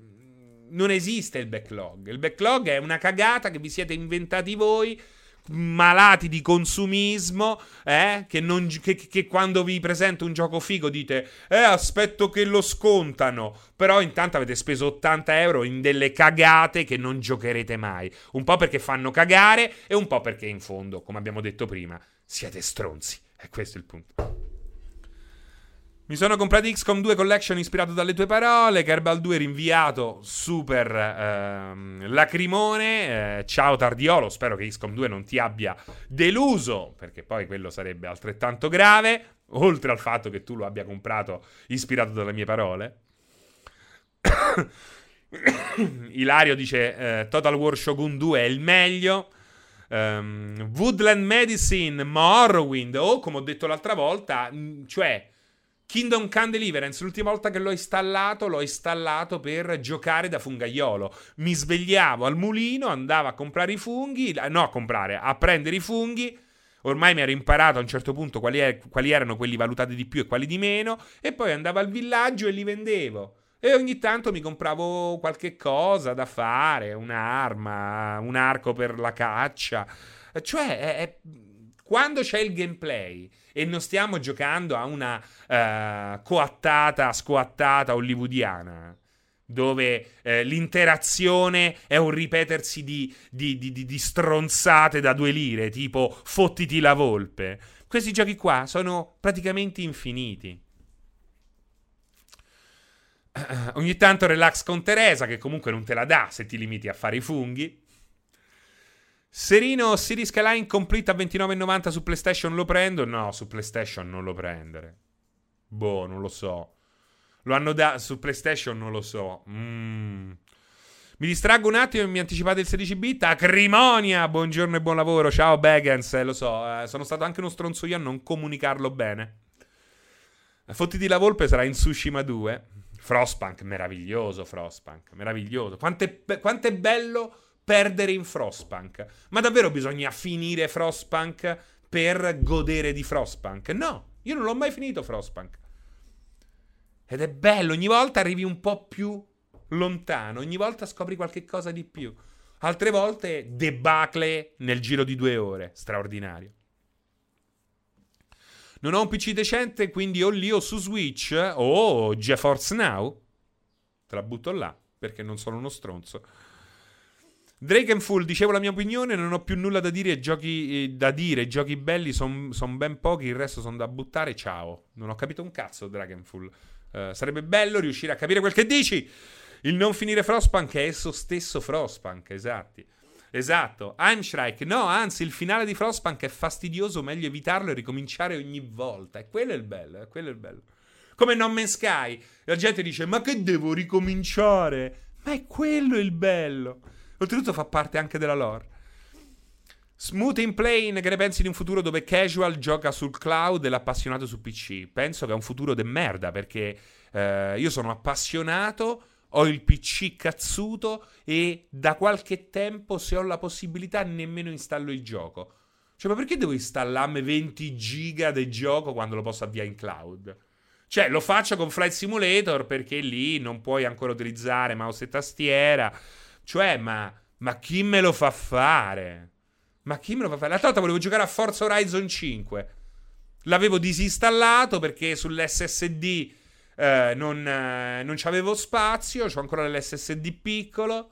non esiste il backlog. Il backlog è una cagata che vi siete inventati voi malati di consumismo, eh, che, non, che, che, quando vi presento un gioco figo dite, eh, aspetto che lo scontano, però intanto avete speso 80 euro in delle cagate che non giocherete mai, un po' perché fanno cagare e un po' perché in fondo, come abbiamo detto prima, siete stronzi, e questo è il punto. Mi sono comprato XCOM 2 Collection ispirato dalle tue parole. Kerbal 2 rinviato, super ehm, lacrimone. Eh, ciao Tardiolo, spero che XCOM 2 non ti abbia deluso, perché poi quello sarebbe altrettanto grave. Oltre al fatto che tu lo abbia comprato ispirato dalle mie parole. Ilario dice eh, Total War Shogun 2 è il meglio. Um, Woodland Medicine, Morrowind, o come ho detto l'altra volta, cioè Kingdom Come Deliverance, l'ultima volta che l'ho installato, l'ho installato per giocare da fungaiolo. Mi svegliavo al mulino, andavo a comprare i funghi, no a comprare, a prendere i funghi. Ormai mi ero imparato a un certo punto quali, è, quali erano quelli valutati di più e quali di meno, e poi andavo al villaggio e li vendevo. E ogni tanto mi compravo qualche cosa da fare, un'arma, un arco per la caccia. Cioè, è, è, quando c'è il gameplay e non stiamo giocando a una uh, coattata, scoattata hollywoodiana dove eh, l'interazione è un ripetersi di, di, di, di, stronzate da due lire, tipo fottiti la volpe. Questi giochi qua sono praticamente infiniti. Uh, ogni tanto relax con Teresa, che comunque non te la dà se ti limiti a fare i funghi. Serino City Skyline Complete a 29,90 su PlayStation lo prendo? No, su PlayStation non lo prendere. Boh, non lo so. Lo hanno dato su PlayStation, non lo so. Mm. Mi distraggo un attimo e mi anticipate il 16 bit. Acrimonia! Buongiorno e buon lavoro. Ciao Bagans, eh, lo so. Eh, sono stato anche uno stronzo io a non comunicarlo bene. Fottiti la volpe sarà in Tsushima 2. Frostpunk, meraviglioso Frostpunk, meraviglioso. Quanto è, quanto è bello perdere in Frostpunk. Ma davvero bisogna finire Frostpunk per godere di Frostpunk? No, io non l'ho mai finito Frostpunk. Ed è bello, ogni volta arrivi un po' più lontano, ogni volta scopri qualche cosa di più. Altre volte debacle nel giro di due ore, straordinario. Non ho un PC decente, quindi o lì o su Switch o GeForce Now. Te la butto là, perché non sono uno stronzo. Drakenful, dicevo la mia opinione, non ho più nulla da dire, giochi, eh, da dire, giochi belli sono son ben pochi, il resto sono da buttare, ciao. Non ho capito un cazzo, Dragonful. Uh, sarebbe bello riuscire a capire quel che dici. Il non finire Frostpunk è esso stesso Frostpunk, esatti. Esatto, Heimstrike. No, anzi, il finale di Frostpunk è fastidioso, meglio evitarlo e ricominciare ogni volta. E quello è il bello, è quello è il bello. Come No Man's Sky. La gente dice, ma che devo ricominciare? Ma è quello il bello. Oltretutto fa parte anche della lore. Smooth in plane, che ne pensi di un futuro dove casual gioca sul cloud e l'appassionato su PC? Penso che è un futuro de merda perché eh, io sono appassionato, ho il PC cazzuto e da qualche tempo se ho la possibilità nemmeno installo il gioco. Cioè, ma perché devo installarmi 20 giga del gioco quando lo posso avviare in cloud? Cioè, lo faccio con Flight Simulator perché lì non puoi ancora utilizzare mouse e tastiera. Cioè, ma, ma chi me lo fa fare? Ma chi me lo fa fare? L'altra volta volevo giocare a Forza Horizon 5. L'avevo disinstallato perché sull'SSD eh, non, eh, non c'avevo spazio. C'ho ancora l'SSD piccolo.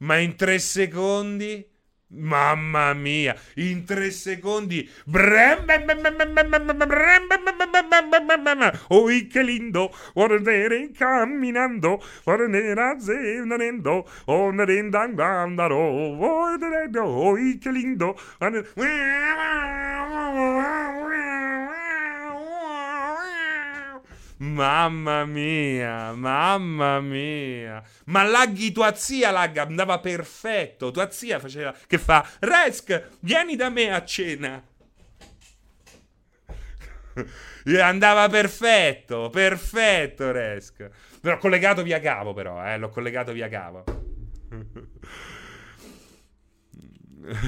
Ma in tre secondi Mamma mia, in tre secondi. Oi che lindo, guardare camminando, guardare zenando, onarendangandaro, oi che lindo. Mamma mia, mamma mia. Ma laghi tua zia, lagga, andava perfetto. Tua zia faceva che fa Resk, vieni da me a cena. andava perfetto, perfetto Resk. L'ho collegato via cavo però, eh, l'ho collegato via cavo.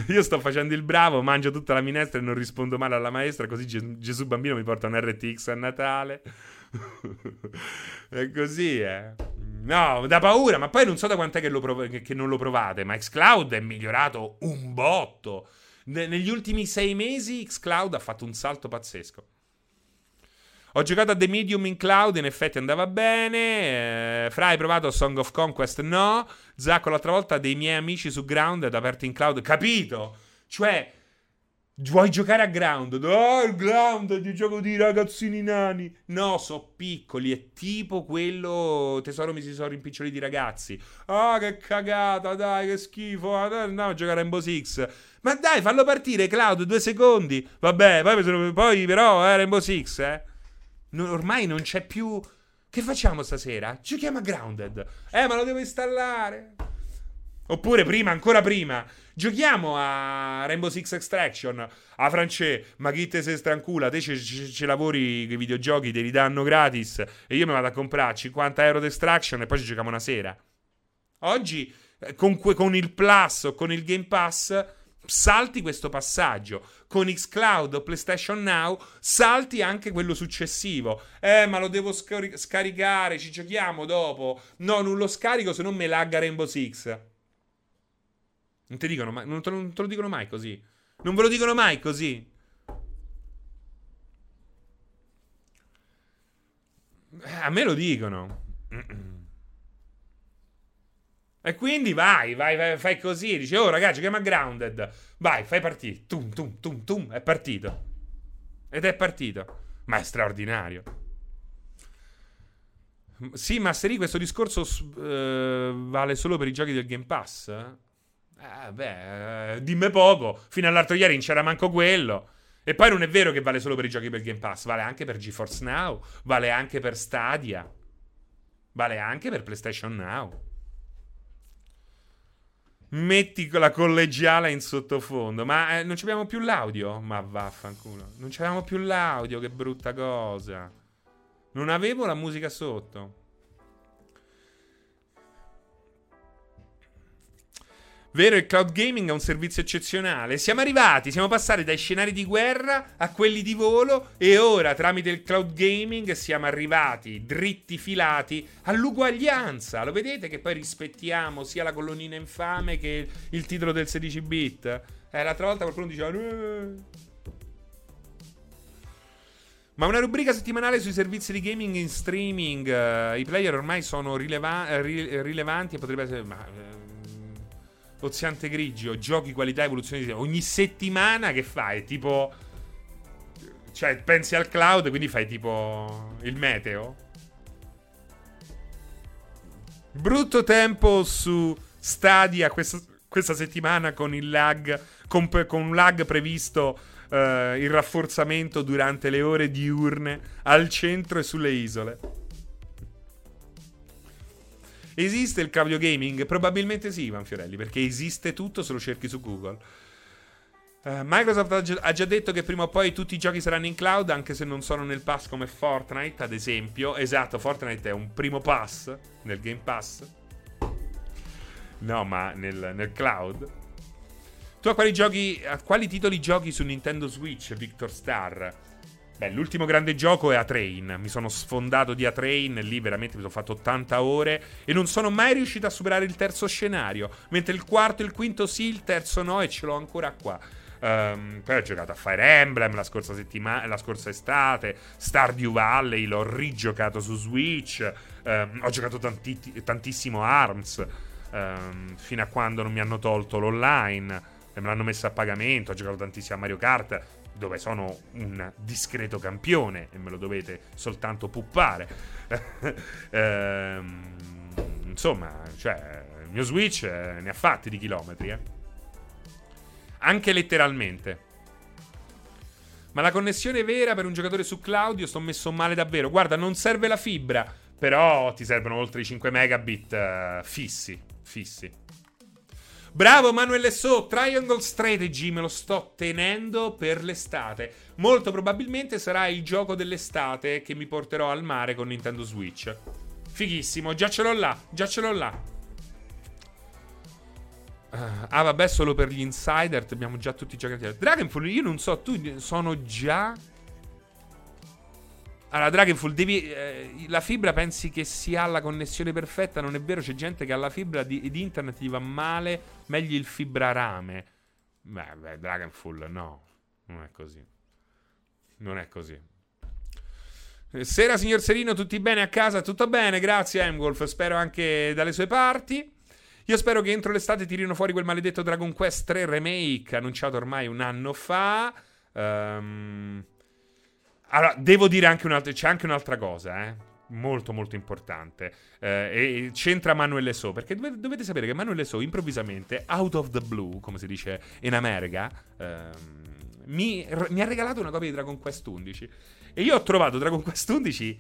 Io sto facendo il bravo, mangio tutta la minestra e non rispondo male alla maestra, così Gesù bambino mi porta un RTX a Natale. è così, eh. No, da paura, ma poi non so da quant'è che, prov- che non lo provate, ma Xcloud è migliorato un botto. Ne- negli ultimi sei mesi Xcloud ha fatto un salto pazzesco. Ho giocato a The Medium in cloud, in effetti andava bene. Eh, Fra, hai provato Song of Conquest? No. Zacco l'altra volta dei miei amici su Grounded aperti in cloud. Capito? Cioè, Vuoi giocare a Ground? No, il Ground è gioco di ragazzini nani. No, so piccoli. È tipo quello. Tesoro mi si sono rimpiccioliti i ragazzi. Ah, oh, che cagata, dai, che schifo. Andiamo a giocare a Rainbow Six. Ma dai, fallo partire, Cloud, due secondi. Vabbè, poi, poi però, eh, Rainbow Six, eh. No, ormai non c'è più. Che facciamo stasera? Giochiamo a Grounded. Eh, ma lo devo installare. Oppure prima, ancora prima, giochiamo a Rainbow Six Extraction. A France, ma chi te sei strancula? Te ci lavori i videogiochi, te li danno gratis. E io mi vado a comprare 50 euro di extraction e poi ci giochiamo una sera. Oggi, eh, con, con il Plus o con il Game Pass, salti questo passaggio. Con Xcloud o PlayStation Now, salti anche quello successivo. Eh, ma lo devo scari- scaricare, ci giochiamo dopo. No, non lo scarico se non me lagga Rainbow Six. Non ti dicono mai, non te, non te lo dicono mai così. Non ve lo dicono mai così. Eh, a me lo dicono. E quindi vai, vai, vai, fai così. Dici, oh ragazzi, chiama Grounded. Vai, fai partire. Tum, tum, tum, tum. È partito. Ed è partito. Ma è straordinario. Sì, Mastery, questo discorso uh, vale solo per i giochi del Game Pass? Eh? Eh, beh, eh, dimmi poco. Fino all'altro ieri non c'era manco quello. E poi non è vero che vale solo per i giochi per Game Pass, vale anche per GeForce Now, vale anche per Stadia, vale anche per PlayStation Now. Metti la collegiale in sottofondo, ma eh, non abbiamo più l'audio? Ma vaffanculo, non abbiamo più l'audio, che brutta cosa. Non avevo la musica sotto. Vero, il cloud gaming è un servizio eccezionale. Siamo arrivati, siamo passati dai scenari di guerra a quelli di volo e ora tramite il cloud gaming siamo arrivati dritti filati all'uguaglianza. Lo vedete che poi rispettiamo sia la colonnina infame che il titolo del 16 bit? Eh, l'altra volta qualcuno diceva... Eh. Ma una rubrica settimanale sui servizi di gaming in streaming. Uh, I player ormai sono rileva- rilevanti e potrebbe essere. Ma, uh, Oziante Grigio, giochi, qualità, evoluzione di ogni settimana che fai? Tipo cioè pensi al cloud, quindi fai tipo il meteo. Brutto tempo su Stadia questo, questa settimana con il lag, con, con un lag previsto uh, il rafforzamento durante le ore diurne al centro e sulle isole. Esiste il cambio gaming? Probabilmente sì, Ivan Fiorelli, perché esiste tutto se lo cerchi su Google. Uh, Microsoft ha già, detto che prima o poi tutti i giochi saranno in cloud, anche se non sono nel pass come Fortnite, ad esempio. Esatto, Fortnite è un primo pass nel Game Pass. No, ma nel, nel cloud. Tu a quali, giochi, a quali titoli giochi su Nintendo Switch, Victor Star? Beh, l'ultimo grande gioco è A-Train. Mi sono sfondato di A-Train, lì veramente mi sono fatto 80 ore e non sono mai riuscito a superare il terzo scenario. Mentre il quarto e il quinto sì, il terzo no e ce l'ho ancora qua. Um, poi ho giocato a Fire Emblem la scorsa settimana, la scorsa estate, Stardew Valley, l'ho rigiocato su Switch, um, ho giocato tanti- tantissimo ARMS, um, fino a quando non mi hanno tolto l'online me l'hanno messo a pagamento, ho giocato tantissimo a Mario Kart, dove sono un discreto campione e me lo dovete soltanto puppare. insomma, cioè, il mio Switch eh, ne ha fatti di chilometri, eh anche letteralmente. Ma la connessione vera per un giocatore su cloud io sto messo male davvero. Guarda, non serve la fibra, però ti servono oltre i 5 megabit uh, fissi, fissi. Bravo Manuel So, Triangle Strategy me lo sto tenendo per l'estate. Molto probabilmente sarà il gioco dell'estate che mi porterò al mare con Nintendo Switch. Fighissimo, già ce l'ho là, già ce l'ho là. Uh, ah, vabbè, solo per gli insider abbiamo già tutti giocati. Dragonfall, io non so, tu sono già. Allora, Dragonfall, devi. Eh, la fibra pensi che sia la connessione perfetta? Non è vero, c'è gente che alla fibra di, di internet gli va male. Meglio il fibra rame. Beh, beh, Dragonfall, no. Non è così. Non è così. Sera, signor Serino, tutti bene a casa? Tutto bene, grazie, Emwolf. Spero anche dalle sue parti. Io spero che entro l'estate tirino fuori quel maledetto Dragon Quest 3 Remake annunciato ormai un anno fa. Um... Allora, devo dire anche un'altra. C'è anche un'altra cosa, eh. Molto, molto importante. Eh, e c'entra Manuel So. Perché dovete, dovete, sapere che Manuel So, improvvisamente, out of the blue, come si dice in America, ehm, mi, mi ha regalato una copia di Dragon Quest 11. E io ho trovato Dragon Quest 11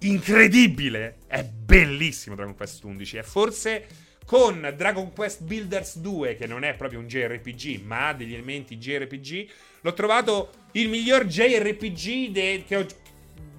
incredibile. È bellissimo Dragon Quest 11. È forse con Dragon Quest Builders 2, che non è proprio un JRPG, ma ha degli elementi JRPG, l'ho trovato il miglior JRPG de- ho,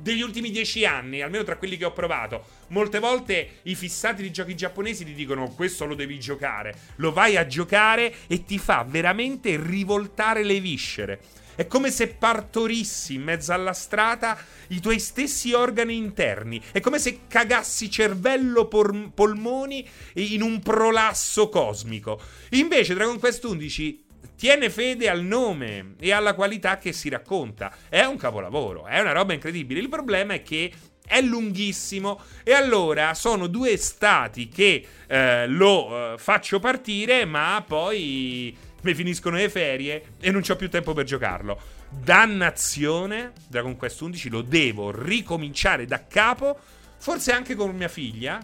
degli ultimi dieci anni, almeno tra quelli che ho provato. Molte volte i fissati di giochi giapponesi ti dicono questo lo devi giocare, lo vai a giocare e ti fa veramente rivoltare le viscere. È come se partorissi in mezzo alla strada i tuoi stessi organi interni. È come se cagassi cervello, por- polmoni in un prolasso cosmico. Invece Dragon Quest 11 tiene fede al nome e alla qualità che si racconta. È un capolavoro, è una roba incredibile. Il problema è che è lunghissimo e allora sono due stati che eh, lo eh, faccio partire ma poi mi finiscono le ferie e non ho più tempo per giocarlo. Dannazione, Dragon Quest 11 lo devo ricominciare da capo, forse anche con mia figlia,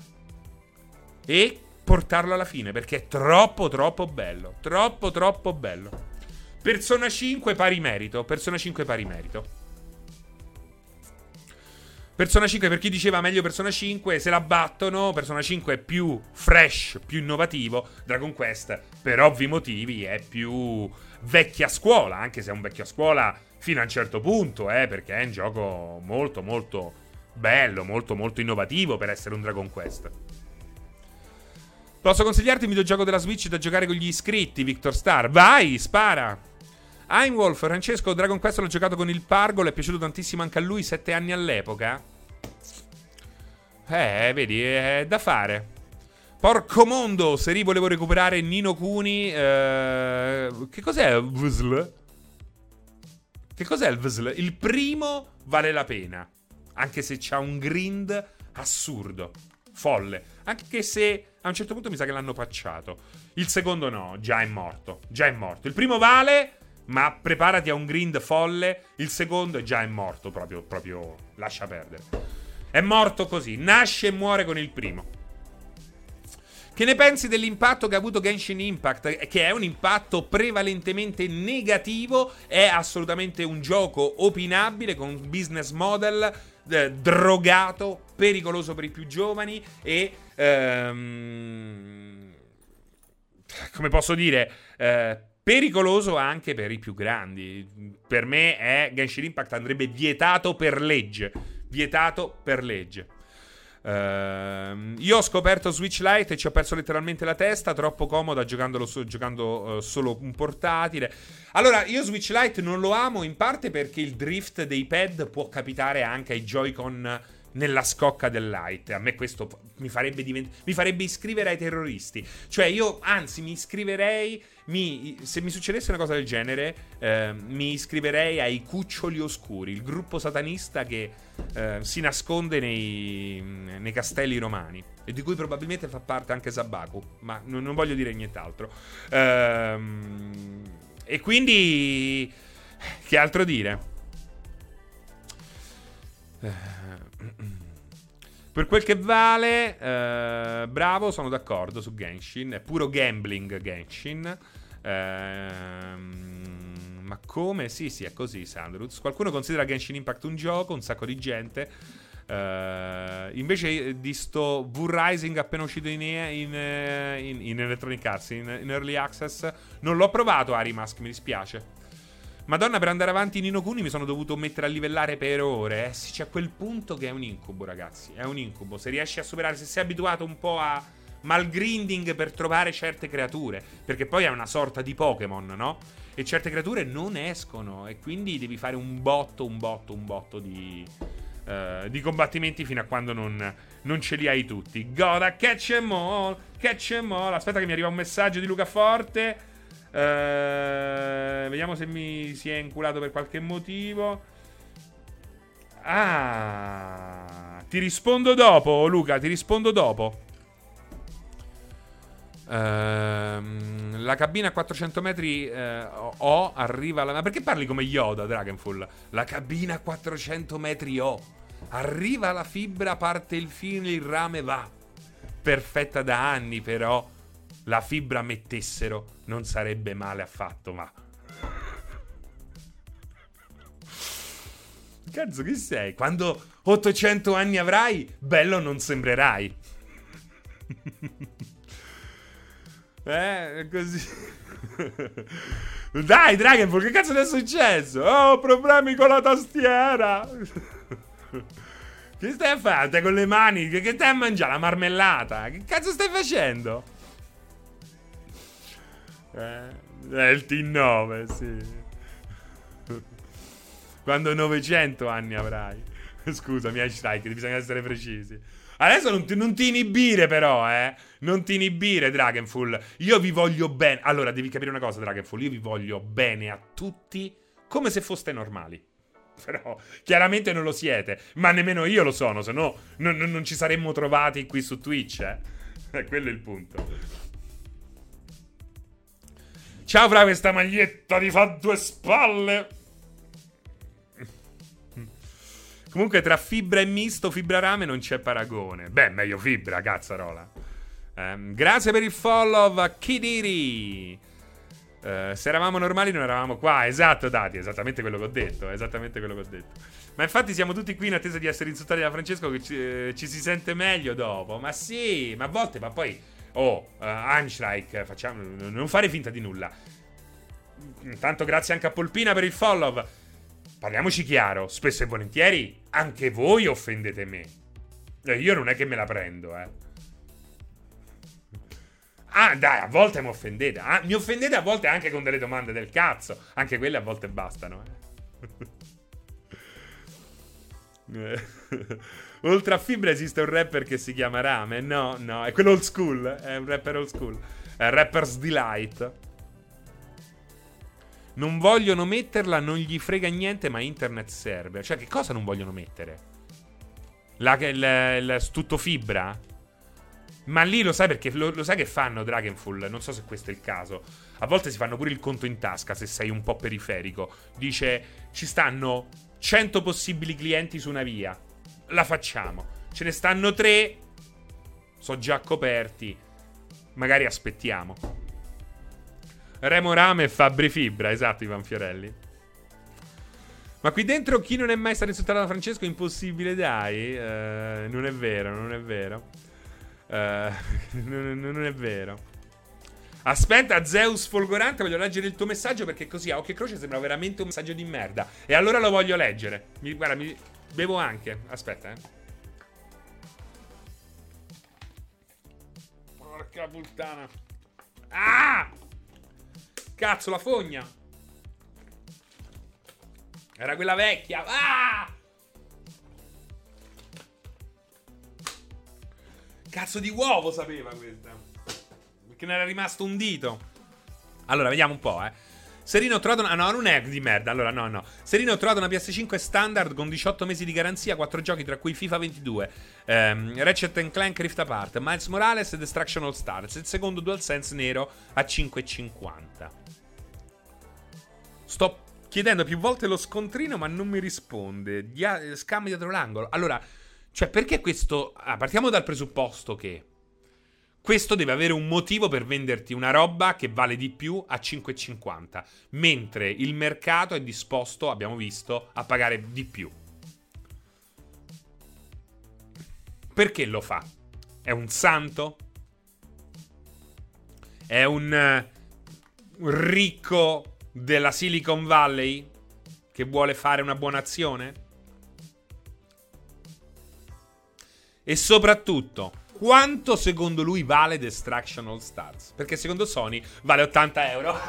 e portarlo alla fine perché è troppo troppo bello, troppo troppo bello. Persona 5 pari merito, Persona 5 pari merito. Persona 5, per chi diceva meglio Persona 5, se la battono. Persona 5 è più fresh, più innovativo. Dragon Quest, per ovvi motivi, è più vecchia scuola. Anche se è un vecchia scuola fino a un certo punto, eh, perché è un gioco molto, molto bello, molto, molto innovativo per essere un Dragon Quest. Posso consigliarti il videogioco della Switch da giocare con gli iscritti, Victor Star? Vai, spara! Heimwolf, Francesco, Dragon Quest l'ho giocato con il Pargolo, è piaciuto tantissimo anche a lui, sette anni all'epoca. Eh, vedi, è da fare. Porco mondo, se volevo recuperare Nino Cuni, eh, che cos'è Vsl? Che cos'è il Vsl? Il primo vale la pena, anche se c'ha un grind assurdo, folle, anche se a un certo punto mi sa che l'hanno pacciato. Il secondo no, già è morto, già è morto. Il primo vale ma preparati a un grind folle. Il secondo è già è morto, proprio, proprio lascia perdere. È morto così, nasce e muore con il primo. Che ne pensi dell'impatto che ha avuto Genshin Impact? Che è un impatto prevalentemente negativo, è assolutamente un gioco opinabile con un business model eh, drogato, pericoloso per i più giovani e... Ehm, come posso dire... Eh, pericoloso anche per i più grandi. Per me è Genshin Impact andrebbe vietato per legge. Vietato per legge. Uh, io ho scoperto Switch Lite e ci ho perso letteralmente la testa. Troppo comoda so, giocando uh, solo un portatile. Allora, io Switch Lite non lo amo in parte perché il drift dei pad può capitare anche ai Joy-Con nella scocca del light. A me questo mi farebbe, divent- mi farebbe iscrivere ai terroristi. Cioè, io anzi mi iscriverei. Mi, se mi succedesse una cosa del genere, eh, mi iscriverei ai Cuccioli Oscuri, il gruppo satanista che eh, si nasconde nei, nei, castelli romani. E di cui probabilmente fa parte anche Sabaku. Ma non, non voglio dire nient'altro. Ehm, e quindi. Che altro dire? Eh. Per quel che vale, eh, bravo, sono d'accordo su Genshin. È puro gambling Genshin. Eh, ma come? Sì, sì, è così, Sandruz. Qualcuno considera Genshin Impact un gioco, un sacco di gente. Uh, invece di sto V-Rising appena uscito in, in, in, in Electronic Arts, in, Early Access, non l'ho provato Arimask, mi dispiace. Madonna, per andare avanti in Inokuni mi sono dovuto mettere a livellare per ore. Eh sì, c'è quel punto che è un incubo, ragazzi. È un incubo. Se riesci a superare, se sei abituato un po' a malgrinding per trovare certe creature. Perché poi è una sorta di Pokémon, no? E certe creature non escono. E quindi devi fare un botto, un botto, un botto di. Uh, di combattimenti fino a quando non, non ce li hai tutti. Goda, catch em all, catch em all. Aspetta che mi arriva un messaggio di Luca Forte. Uh, vediamo se mi si è inculato per qualche motivo. Ah, ti rispondo dopo, Luca. Ti rispondo dopo. Uh, la cabina a 400 metri uh, O arriva. La... Ma perché parli come Yoda, Dragonfall? La cabina a 400 metri O. Arriva la fibra, parte il filo, il rame va. Perfetta da anni, però la fibra mettessero non sarebbe male affatto, ma... Cazzo, chi sei? Quando 800 anni avrai, bello non sembrerai. eh, così. Dai, Dragonball, che cazzo ti è successo? Oh, problemi con la tastiera. che stai a fare? Stai con le mani? Che, che stai a mangiare? La marmellata? Che cazzo stai facendo? Eh, è il T9, sì. Quando 900 anni avrai. Scusami, Strike, bisogna essere precisi. Adesso non ti, non ti, inibire, però, eh. Non ti inibire, Dragonfall. Io vi voglio bene. Allora, devi capire una cosa, Dragonfall. Io vi voglio bene a tutti come se foste normali. Però, chiaramente non lo siete. Ma nemmeno io lo sono, se no non, non ci saremmo trovati qui su Twitch, eh. Quello è il punto. Ciao fra questa maglietta ti fa due spalle. Comunque tra fibra e misto, fibra rame non c'è paragone. Beh, meglio fibra, cazzarola. Um, grazie per il follow a Kidiri. Uh, se eravamo normali non eravamo qua. Esatto, Dati, esattamente quello che ho detto. Esattamente quello che ho detto. Ma infatti siamo tutti qui in attesa di essere insultati da Francesco che ci, eh, ci si sente meglio dopo. Ma sì, ma a volte, ma poi Oh, uh, facciamo, non fare finta di nulla. Intanto grazie anche a Polpina per il follow. Parliamoci chiaro, spesso e volentieri anche voi offendete me. Eh, io non è che me la prendo, eh. Ah, dai, a volte mi offendete. Ah, mi offendete a volte anche con delle domande del cazzo. Anche quelle a volte bastano, eh. Oltre a Fibra esiste un rapper che si chiama Rame. No, no, è quello old school. È un rapper old school. È Rapper's Delight. Non vogliono metterla, non gli frega niente, ma internet serve. Cioè, che cosa non vogliono mettere? La, il, il, tutto fibra? Ma lì lo sai perché lo, lo, sai che fanno Dragonfall? Non so se questo è il caso. A volte si fanno pure il conto in tasca se sei un po' periferico. Dice: ci stanno 100 possibili clienti su una via la facciamo. Ce ne stanno tre, sono già coperti. magari aspettiamo. Remo Rame e Fabri Fibra, esatto, Ivan Fiorelli. Ma qui dentro chi non è mai stato insultato da Francesco? Impossibile, dai. Uh, non è vero, non è vero. Uh, non, non, è vero. Aspetta, Zeus Folgorante, voglio leggere il tuo messaggio perché così a occhio e croce sembra veramente un messaggio di merda. E allora lo voglio leggere. Mi, guarda, mi bevo anche. Aspetta, eh. Porca puttana. Ah! Cazzo, la fogna. Era quella vecchia. Ah! Cazzo di uovo sapeva questa. Perché ne era rimasto un dito. Allora, vediamo un po', eh. Serino trovato una... No, non è di merda. Allora, no, no. Serino trovato una PS5 standard con 18 mesi di garanzia, 4 giochi, tra cui FIFA 22, ehm, Ratchet Clank Rift Apart, Miles Morales e Destruction All Stars. Il secondo DualSense nero a 5,50. Sto chiedendo più volte lo scontrino, ma non mi risponde. Dia- scambi dietro l'angolo. Allora, cioè, perché questo. Ah, partiamo dal presupposto che. Questo deve avere un motivo per venderti una roba che vale di più a 5,50, mentre il mercato è disposto, abbiamo visto, a pagare di più. Perché lo fa? È un santo? È un ricco della Silicon Valley che vuole fare una buona azione? E soprattutto, quanto secondo lui vale Destruction All Stars? Perché secondo Sony vale 80 euro.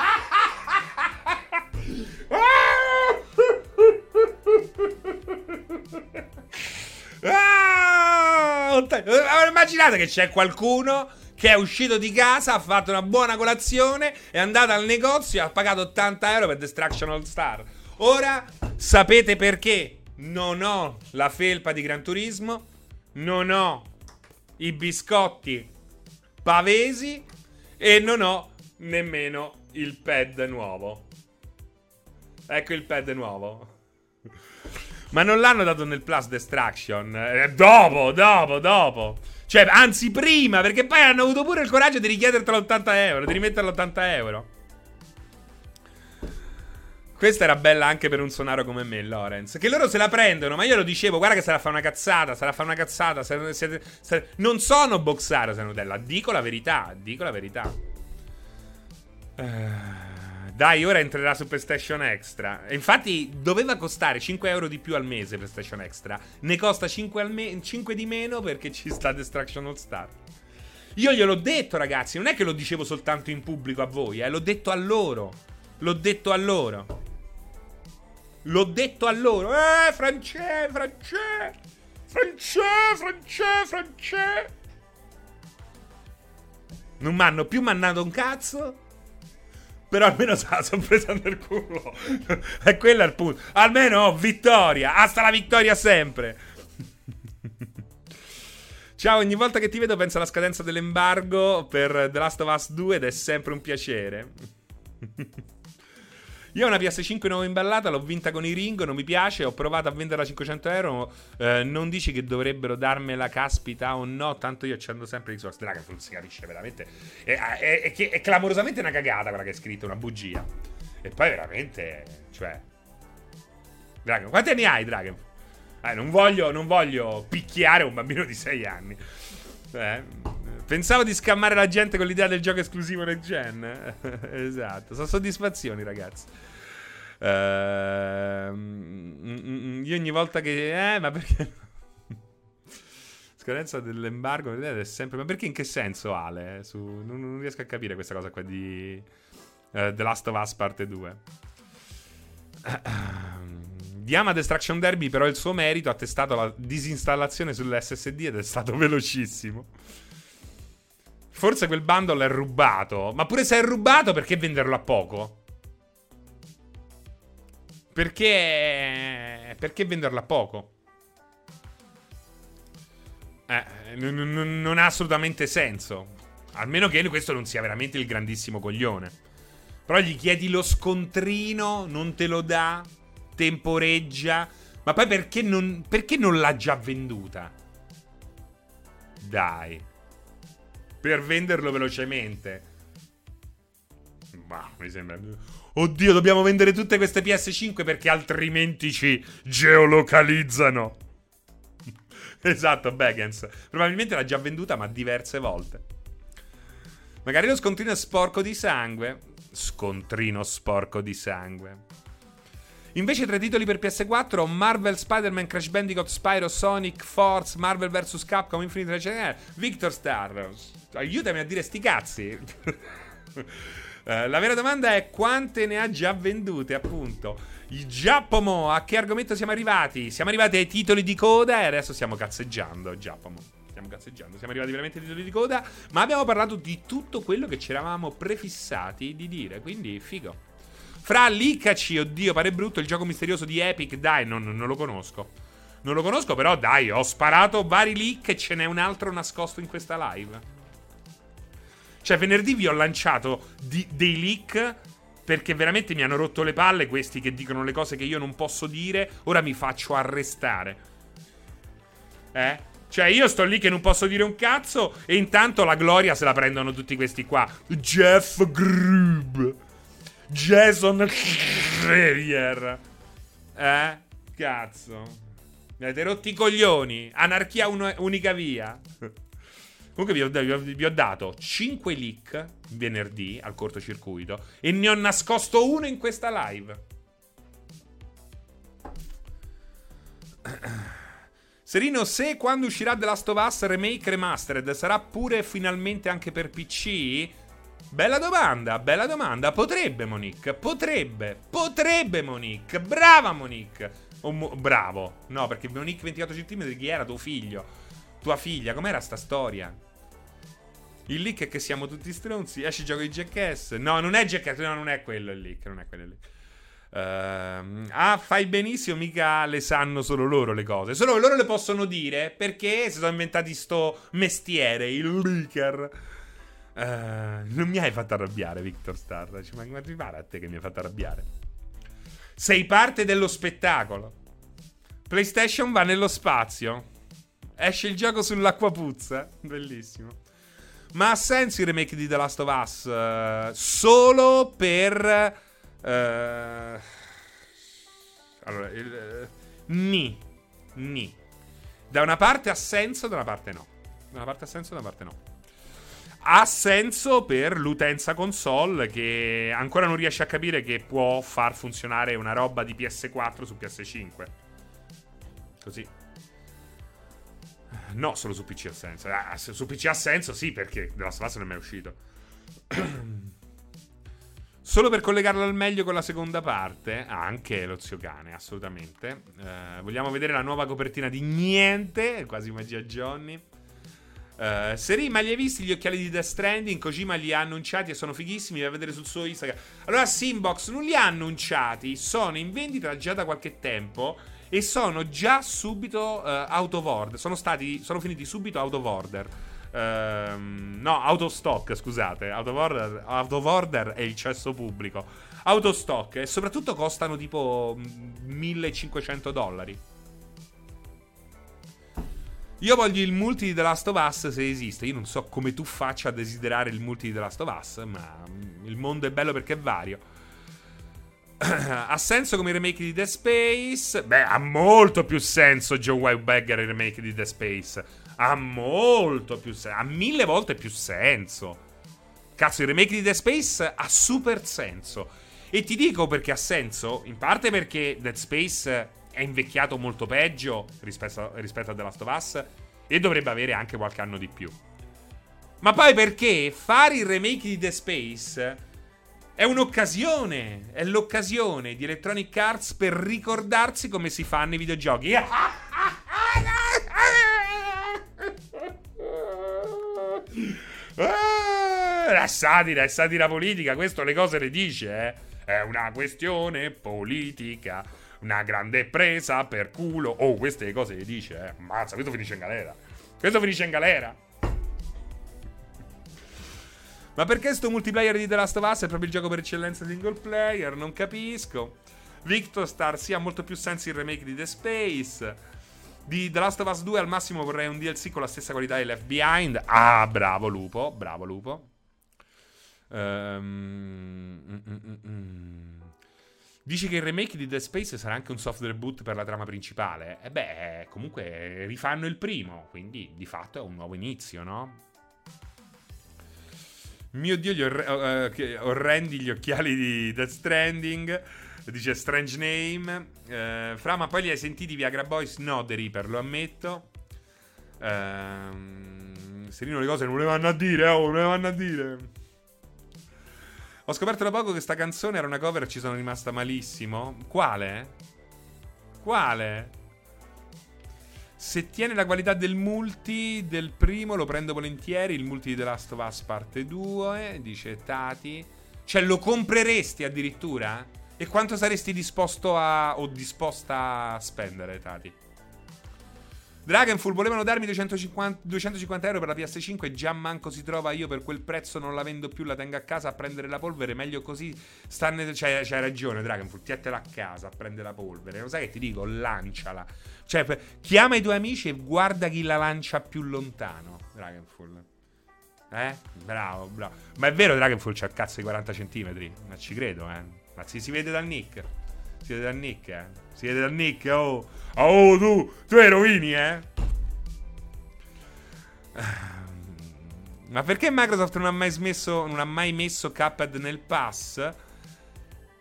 ah, immaginate che c'è qualcuno che è uscito di casa, ha fatto una buona colazione, è andato al negozio e ha pagato 80 euro per Destruction All Star. Ora sapete perché non ho la felpa di Gran Turismo, non ho i biscotti pavesi e non ho nemmeno il pad nuovo. Ecco il pad nuovo. Ma non l'hanno dato nel Plus Destruction. Eh, dopo, dopo, dopo. Cioè, anzi, prima, perché poi hanno avuto pure il coraggio di richiedertelo 80 euro, di rimetterlo 80 euro. Questa era bella anche per un sonaro come me, Lorenz. Che loro se la prendono, ma io lo dicevo, guarda che sarà fa una cazzata, sarà fa una cazzata. Se, se, se, non sono boxaro, se Nutella. Dico la verità, dico la verità. Eh... Dai, ora entrerà su PlayStation Extra. Infatti, doveva costare 5 euro di più al mese PlayStation Extra. Ne costa 5, me- 5 di meno perché ci sta Destruction All Star. Io gliel'ho detto, ragazzi. Non è che lo dicevo soltanto in pubblico a voi, eh. L'ho detto a loro. L'ho detto a loro. L'ho detto a loro. Eh, France, France. France, France, France. Non mi hanno più mandato un cazzo. Però almeno se la sono presa nel culo. e quello è il punto. Almeno oh, vittoria. Hasta la vittoria sempre. Ciao, ogni volta che ti vedo penso alla scadenza dell'embargo per The Last of Us 2 ed è sempre un piacere. Io ho una PS5 nuova imballata, l'ho vinta con i ring, non mi piace, ho provato a venderla a 500 euro, eh, non dici che dovrebbero darmela caspita o no, tanto io accendo sempre Xbox. Non si capisce veramente. È, è, è, è, clamorosamente una cagata quella che è scritto, una bugia. E poi veramente, cioè... Dragon, quanti anni hai Dragon? Eh, non, voglio, non voglio picchiare un bambino di 6 anni. Eh, pensavo di scammare la gente con l'idea del gioco esclusivo nel gen. esatto, sono soddisfazioni, ragazzi. Uh, io ogni volta che... Eh, ma perché... Scadenza dell'embargo è sempre... Ma perché in che senso, Ale? Su... Non, non, riesco a capire questa cosa qua di... Uh, The Last of Us parte 2. Diama Destruction Derby, però il suo merito ha testato la disinstallazione sull'SSD ed è stato velocissimo. Forse quel bundle è rubato. Ma pure se è rubato, perché venderlo a poco? Perché. Perché venderla poco? Eh, n- non ha assolutamente senso. Almeno che questo non sia veramente il grandissimo coglione. Però gli chiedi lo scontrino, non te lo dà, temporeggia. Ma poi perché non, perché non l'ha già venduta? Dai. per venderlo velocemente. Ma mi sembra. Oddio, dobbiamo vendere tutte queste PS5 perché altrimenti ci geolocalizzano. esatto, Baggins. Probabilmente l'ha già venduta, ma diverse volte. Magari lo scontrino è sporco di sangue. Scontrino sporco di sangue. Invece tre titoli per PS4, Marvel, Spider-Man, Crash Bandicoot, Spyro, Sonic, Force, Marvel vs. Capcom, Infinite Regeneration, Victor Star. Aiutami a dire sti cazzi. Uh, la vera domanda è quante ne ha già vendute, appunto. Il Giacomo, a che argomento siamo arrivati? Siamo arrivati ai titoli di coda e adesso stiamo cazzeggiando, Giacomo. Stiamo cazzeggiando, siamo arrivati veramente ai titoli di coda, ma abbiamo parlato di tutto quello che ci eravamo prefissati di dire, quindi figo. Fra Licaci, oddio, pare brutto, il gioco misterioso di Epic, dai, non, non lo conosco. Non lo conosco, però dai, ho sparato vari leak e ce n'è un altro nascosto in questa live. Cioè, venerdì vi ho lanciato di, dei leak perché veramente mi hanno rotto le palle questi che dicono le cose che io non posso dire. Ora mi faccio arrestare. Eh? Cioè, io sto lì che non posso dire un cazzo e intanto la gloria se la prendono tutti questi qua. Jeff Grubb. Jason Xavier. Eh? Cazzo. Mi avete rotti i coglioni. Anarchia un- unica via. Comunque vi ho, vi, ho, vi ho, dato 5 leak venerdì al cortocircuito e ne ho nascosto uno in questa live. Serino, se quando uscirà The Last of Us Remake Remastered sarà pure finalmente anche per PC? Bella domanda, bella domanda. Potrebbe Monique, potrebbe, potrebbe Monique. Brava Monique. Oh, mo- bravo. No, perché Monique 24 cm chi era tuo figlio? Tua figlia, com'era sta storia? Il leak è che siamo tutti stronzi. Esce il gioco di Jackass. No, non è Jackass, no, non è quello il leak, non è quello il leak. Uh, ah, fai benissimo, mica le sanno solo loro le cose. Solo loro le possono dire perché si sono inventati sto mestiere, il leaker. Uh, non mi hai fatto arrabbiare, Victor Star. Ma ti pare a te che mi hai fatto arrabbiare? Sei parte dello spettacolo. PlayStation va nello spazio. Esce il gioco sull'acquapuzza. Bellissimo. Ma ha senso il remake di The Last of Us? Uh, solo per. Uh, allora, il, uh, ni. Ni. Da una parte ha senso, da una parte no. Da una parte ha senso, da una parte no ha senso per l'utenza console che ancora non riesce a capire che può far funzionare una roba di PS4 su PS5. Così. No, solo su PC ha senso. Ah, su PC ha senso, sì, perché The Last of Us non è mai uscito. Solo per collegarlo al meglio con la seconda parte, anche lo zio cane, assolutamente. Eh, vogliamo vedere la nuova copertina di niente, quasi magia Johnny. Uh, Seri, ma li hai visti gli occhiali di Death Stranding? Kojima li ha annunciati e sono fighissimi. Vai a vedere sul suo Instagram. Allora, Simbox non li ha annunciati, sono in vendita già da qualche tempo. E sono già subito uh, out of order. Sono stati. Sono finiti subito out of order. Uh, no, out of stock, scusate. Out of, order, out of order è il cesso pubblico. Out of stock. E soprattutto costano tipo 1500 dollari. Io voglio il multi di The Last of Us se esiste. Io non so come tu faccia a desiderare il multi di The Last of Us, ma il mondo è bello perché è vario. ha senso come remake di Dead Space? Beh, ha molto più senso Joe Wildbagger il remake di Dead Space. Ha molto più senso. Ha mille volte più senso. Cazzo, il remake di Dead Space ha super senso. E ti dico perché ha senso. In parte perché Dead Space è invecchiato molto peggio rispetto, rispetto a The Last of Us e dovrebbe avere anche qualche anno di più. Ma poi perché fare il remake di The Space è un'occasione, è l'occasione di Electronic Arts per ricordarsi come si fanno i videogiochi. La satira, è satira politica, questo le cose le dice, eh. È una questione politica una grande presa per culo. Oh, queste cose le dice, eh. Mazza, questo finisce in galera. Questo finisce in galera. Ma perché sto multiplayer di The Last of Us è proprio il gioco per eccellenza single player? Non capisco. Victor Star sì, ha molto più senso il remake di The Space. Di The Last of Us 2 al massimo vorrei un DLC con la stessa qualità di Left Behind. Ah, bravo Lupo, bravo Lupo. Um. Dici che il remake di Dead Space sarà anche un software boot per la trama principale? E eh beh, comunque rifanno il primo, quindi di fatto è un nuovo inizio, no? Mio dio, gli orre- uh, orrendi gli occhiali di Death Stranding. Dice Strange Name. Uh, Fra, ma poi li hai sentiti Viagra Boys? No, The Reaper, lo ammetto. Uh, Serino le cose non le vanno a dire, oh, non le vanno a dire. Ho scoperto da poco che sta canzone era una cover e ci sono rimasta malissimo. Quale? Quale? Se tiene la qualità del multi del primo, lo prendo volentieri. Il multi di The Last of Us parte 2, dice Tati. Cioè, lo compreresti addirittura? E quanto saresti disposto a. o disposta a spendere, Tati? Dragonfall volevano darmi 250, 250 euro per la PS5 già manco si trova io per quel prezzo non la vendo più la tengo a casa a prendere la polvere meglio così stanne, c'hai, c'hai ragione Dragonfall tiatela a casa a prendere la polvere lo sai che ti dico lanciala cioè chiama i tuoi amici e guarda chi la lancia più lontano Dragonfall eh? Bravo, bravo. Ma è vero, Dragonfall c'ha il cazzo di 40 centimetri. Ma ci credo, eh. Ma si, si vede dal nick. Si vede dal nick, eh. Si vede dal nick, oh. Oh, tu, tu hai rovini, eh. Ma perché Microsoft non ha mai smesso, non ha mai messo Cuphead nel pass?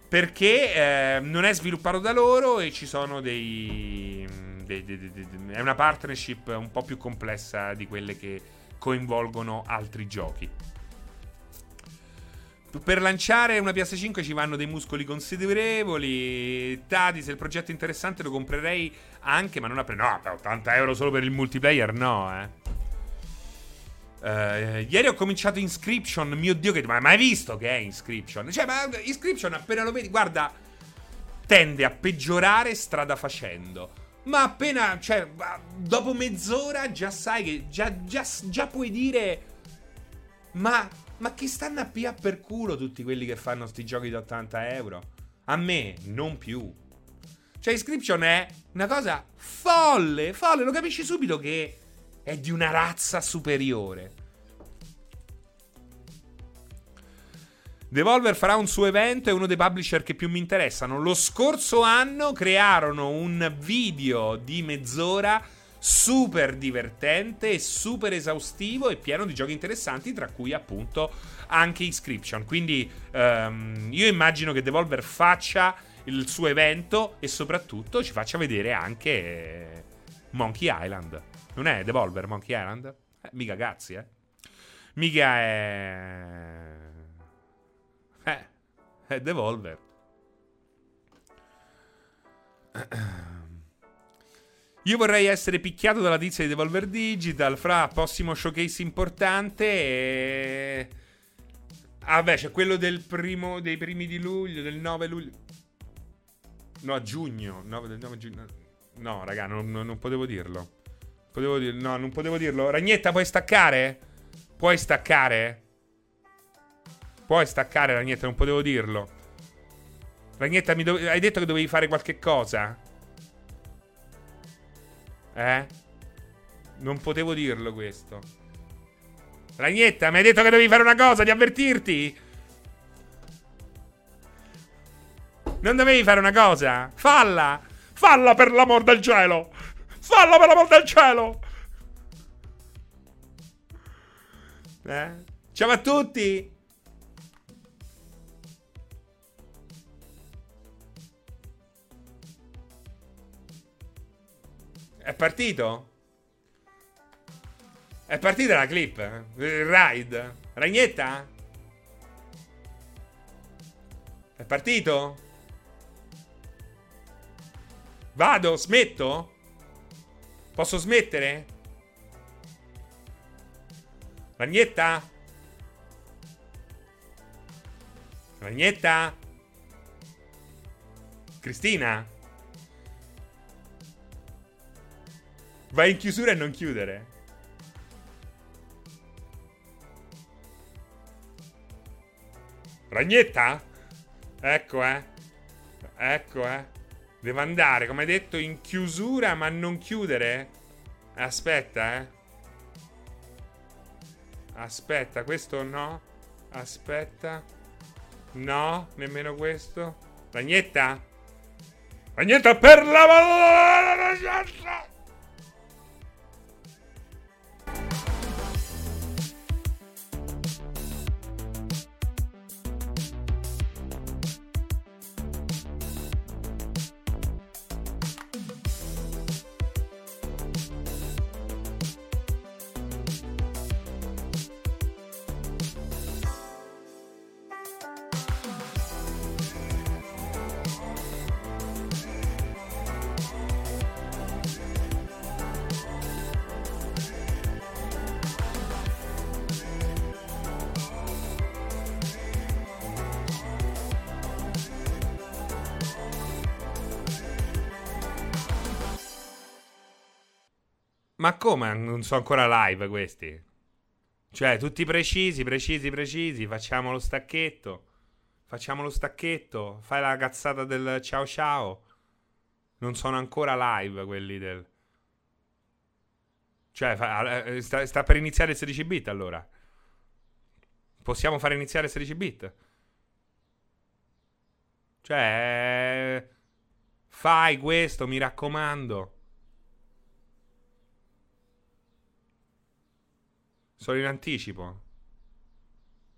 Perché eh, non è sviluppato da loro e ci sono dei, dei, dei, dei, È una partnership un po' più complessa di quelle che coinvolgono altri giochi. Per lanciare una PS5 ci vanno dei muscoli considerevoli. Tati, se il progetto è interessante lo comprerei anche, ma non a pre- No, 80 euro solo per il multiplayer, no, eh. Uh, ieri ho cominciato Inscription. Mio dio, che. Ma hai visto che è Inscription? Cioè, ma Inscription appena lo vedi, guarda, tende a peggiorare strada facendo. Ma appena, cioè, dopo mezz'ora già sai che. Già, già, già puoi dire. Ma ma che stanno a pia per culo tutti quelli che fanno sti giochi da 80 euro? A me, non più. Cioè, Inscription è una cosa folle, folle, lo capisci subito che è di una razza superiore. Devolver farà un suo evento, è uno dei publisher che più mi interessano. Lo scorso anno crearono un video di mezz'ora super divertente super esaustivo e pieno di giochi interessanti, tra cui appunto anche Inscription. Quindi um, io immagino che Devolver faccia il suo evento e soprattutto ci faccia vedere anche Monkey Island. Non è Devolver Monkey Island? Eh, mica cazzi, eh. Mica è... Eh, è Devolver. Io vorrei essere picchiato dalla tizia di Devolver Digital. Fra prossimo showcase importante. E... Ah, beh, c'è quello del primo, dei primi di luglio, del 9 luglio. No, a giugno. 9, del 9 giugno. No, raga, non, non potevo dirlo. Potevo dir- no, non potevo dirlo. Ragnetta, puoi staccare? Puoi staccare? Puoi staccare, Ragnetta, non potevo dirlo. Ragnetta, do- hai detto che dovevi fare qualche cosa? Eh? Non potevo dirlo questo. Ragnetta, mi hai detto che dovevi fare una cosa, di avvertirti? Non dovevi fare una cosa? Falla! Falla per l'amor del cielo! Falla per l'amor del cielo! Eh? Ciao a tutti! È partito? È partita la clip? Il ride? Ragnetta? È partito? Vado? Smetto? Posso smettere? Ragnetta? Ragnetta? Cristina? Vai in chiusura e non chiudere. Ragnetta? Ecco, eh. Ecco, eh. Devo andare, come detto, in chiusura, ma non chiudere? Aspetta, eh. Aspetta, questo no. Aspetta. No, nemmeno questo. Ragnetta? Ragnetta per la... Ma come? Non sono ancora live questi? Cioè, tutti precisi, precisi, precisi. Facciamo lo stacchetto. Facciamo lo stacchetto. Fai la cazzata del ciao ciao. Non sono ancora live quelli del... Cioè, fa, eh, sta, sta, per iniziare il 16 bit allora. Possiamo fare iniziare il 16 bit? Cioè... Fai questo, mi raccomando. Sono in anticipo.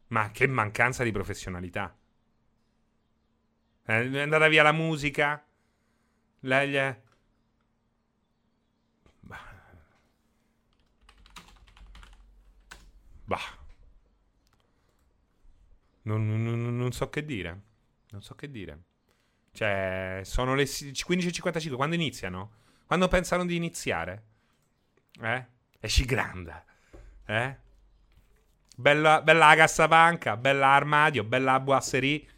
Ma che mancanza di professionalità. Eh, è andata via la musica. Lei è... Bah. Non, non, non, so che dire. Non so che dire. Cioè, sono le 15.55. Quando iniziano? Quando pensano di iniziare? Eh? Esci grande. Eh? Bella, bella la cassapanca, bella armadio, bella la boasserie.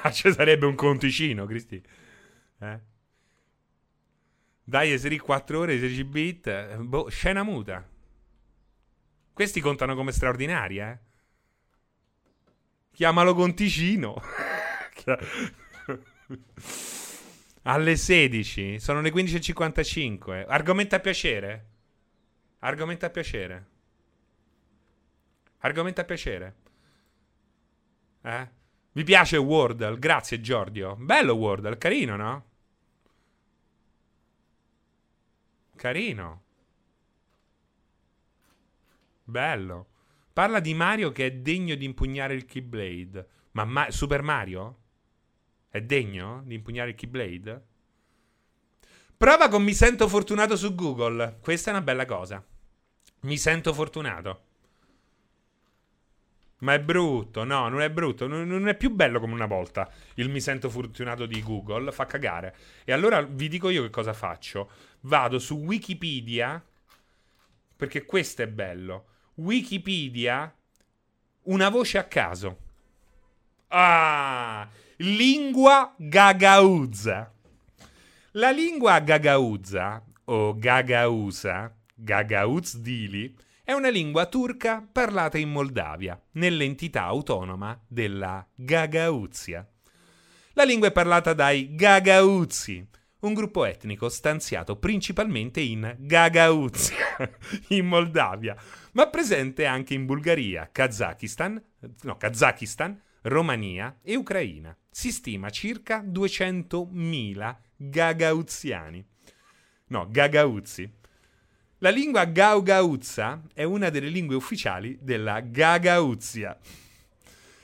Ah, ci sarebbe un conticino, Cristi. Eh? Dai, Esri 4 ore, 16 bit. Boh, scena muta. Questi contano come straordinari, eh? Chiamalo conticino. Alle 16. Sono le 15.55. Argomento a piacere? Argomento a piacere. Argomento a piacere. Eh? Vi piace Wordle? Grazie Giordio. Bello Wordle, carino, no? Carino. Bello. Parla di Mario che è degno di impugnare il Keyblade. Ma Ma- Super Mario? È degno di impugnare il Keyblade? Prova con mi sento fortunato su Google. Questa è una bella cosa. Mi sento fortunato. Ma è brutto, no, non è brutto, non, è più bello come una volta. Il mi sento fortunato di Google fa cagare. E allora vi dico io che cosa faccio. Vado su Wikipedia, perché questo è bello. Wikipedia, una voce a caso. Ah, lingua gagauzza. La lingua gagauzza o gagausa, gagauzdili, è una lingua turca parlata in Moldavia, nell'entità autonoma della Gagauzia. La lingua è parlata dai Gagauzzi, un gruppo etnico stanziato principalmente in Gagauzia, in Moldavia, ma presente anche in Bulgaria, Kazakistan, no, Kazakistan, Romania e Ucraina. Si stima circa 200.000 gagauziani. No, gagauzzi. La lingua gaugauzza è una delle lingue ufficiali della Gagauzia.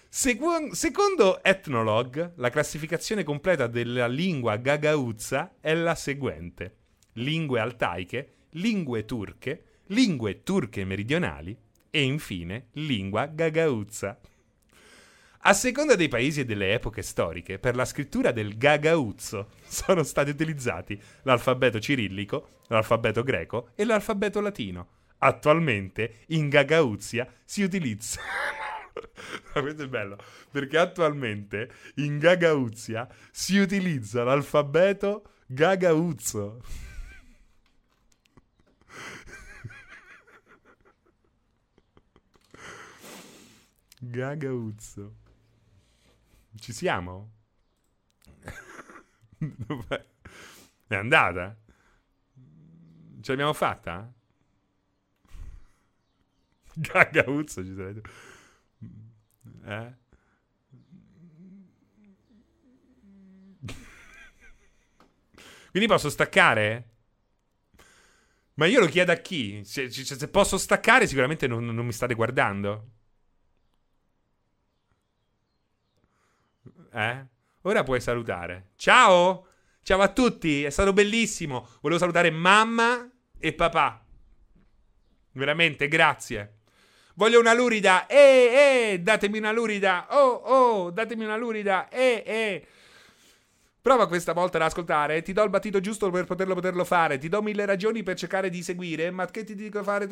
Secondo Ethnologue, la classificazione completa della lingua gagauzza è la seguente: lingue altaiche, lingue turche, lingue turche meridionali e infine lingua gagauzza. A seconda dei paesi e delle epoche storiche, per la scrittura del gagauzzo sono stati utilizzati l'alfabeto cirillico, l'alfabeto greco e l'alfabeto latino. Attualmente in Gagauzia si utilizza. Questo è bello, perché attualmente in Gagauzia si utilizza l'alfabeto Gagauzzo. Gagauzzo. Ci siamo? È andata? Ce l'abbiamo fatta? Gagauzzo ci sarebbe. Eh? Quindi posso staccare? Ma io lo chiedo a chi? Se, se posso staccare, sicuramente non, non mi state guardando. Eh? Ora puoi salutare. Ciao! Ciao a tutti, è stato bellissimo. Volevo salutare mamma e papà. Veramente, grazie. Voglio una lurida. Eh, eh, datemi una lurida. Oh, oh, datemi una lurida. Eh, eh. Prova questa volta ad ascoltare, ti do il battito giusto per poterlo, poterlo fare, ti do mille ragioni per cercare di seguire, ma che ti dico fare?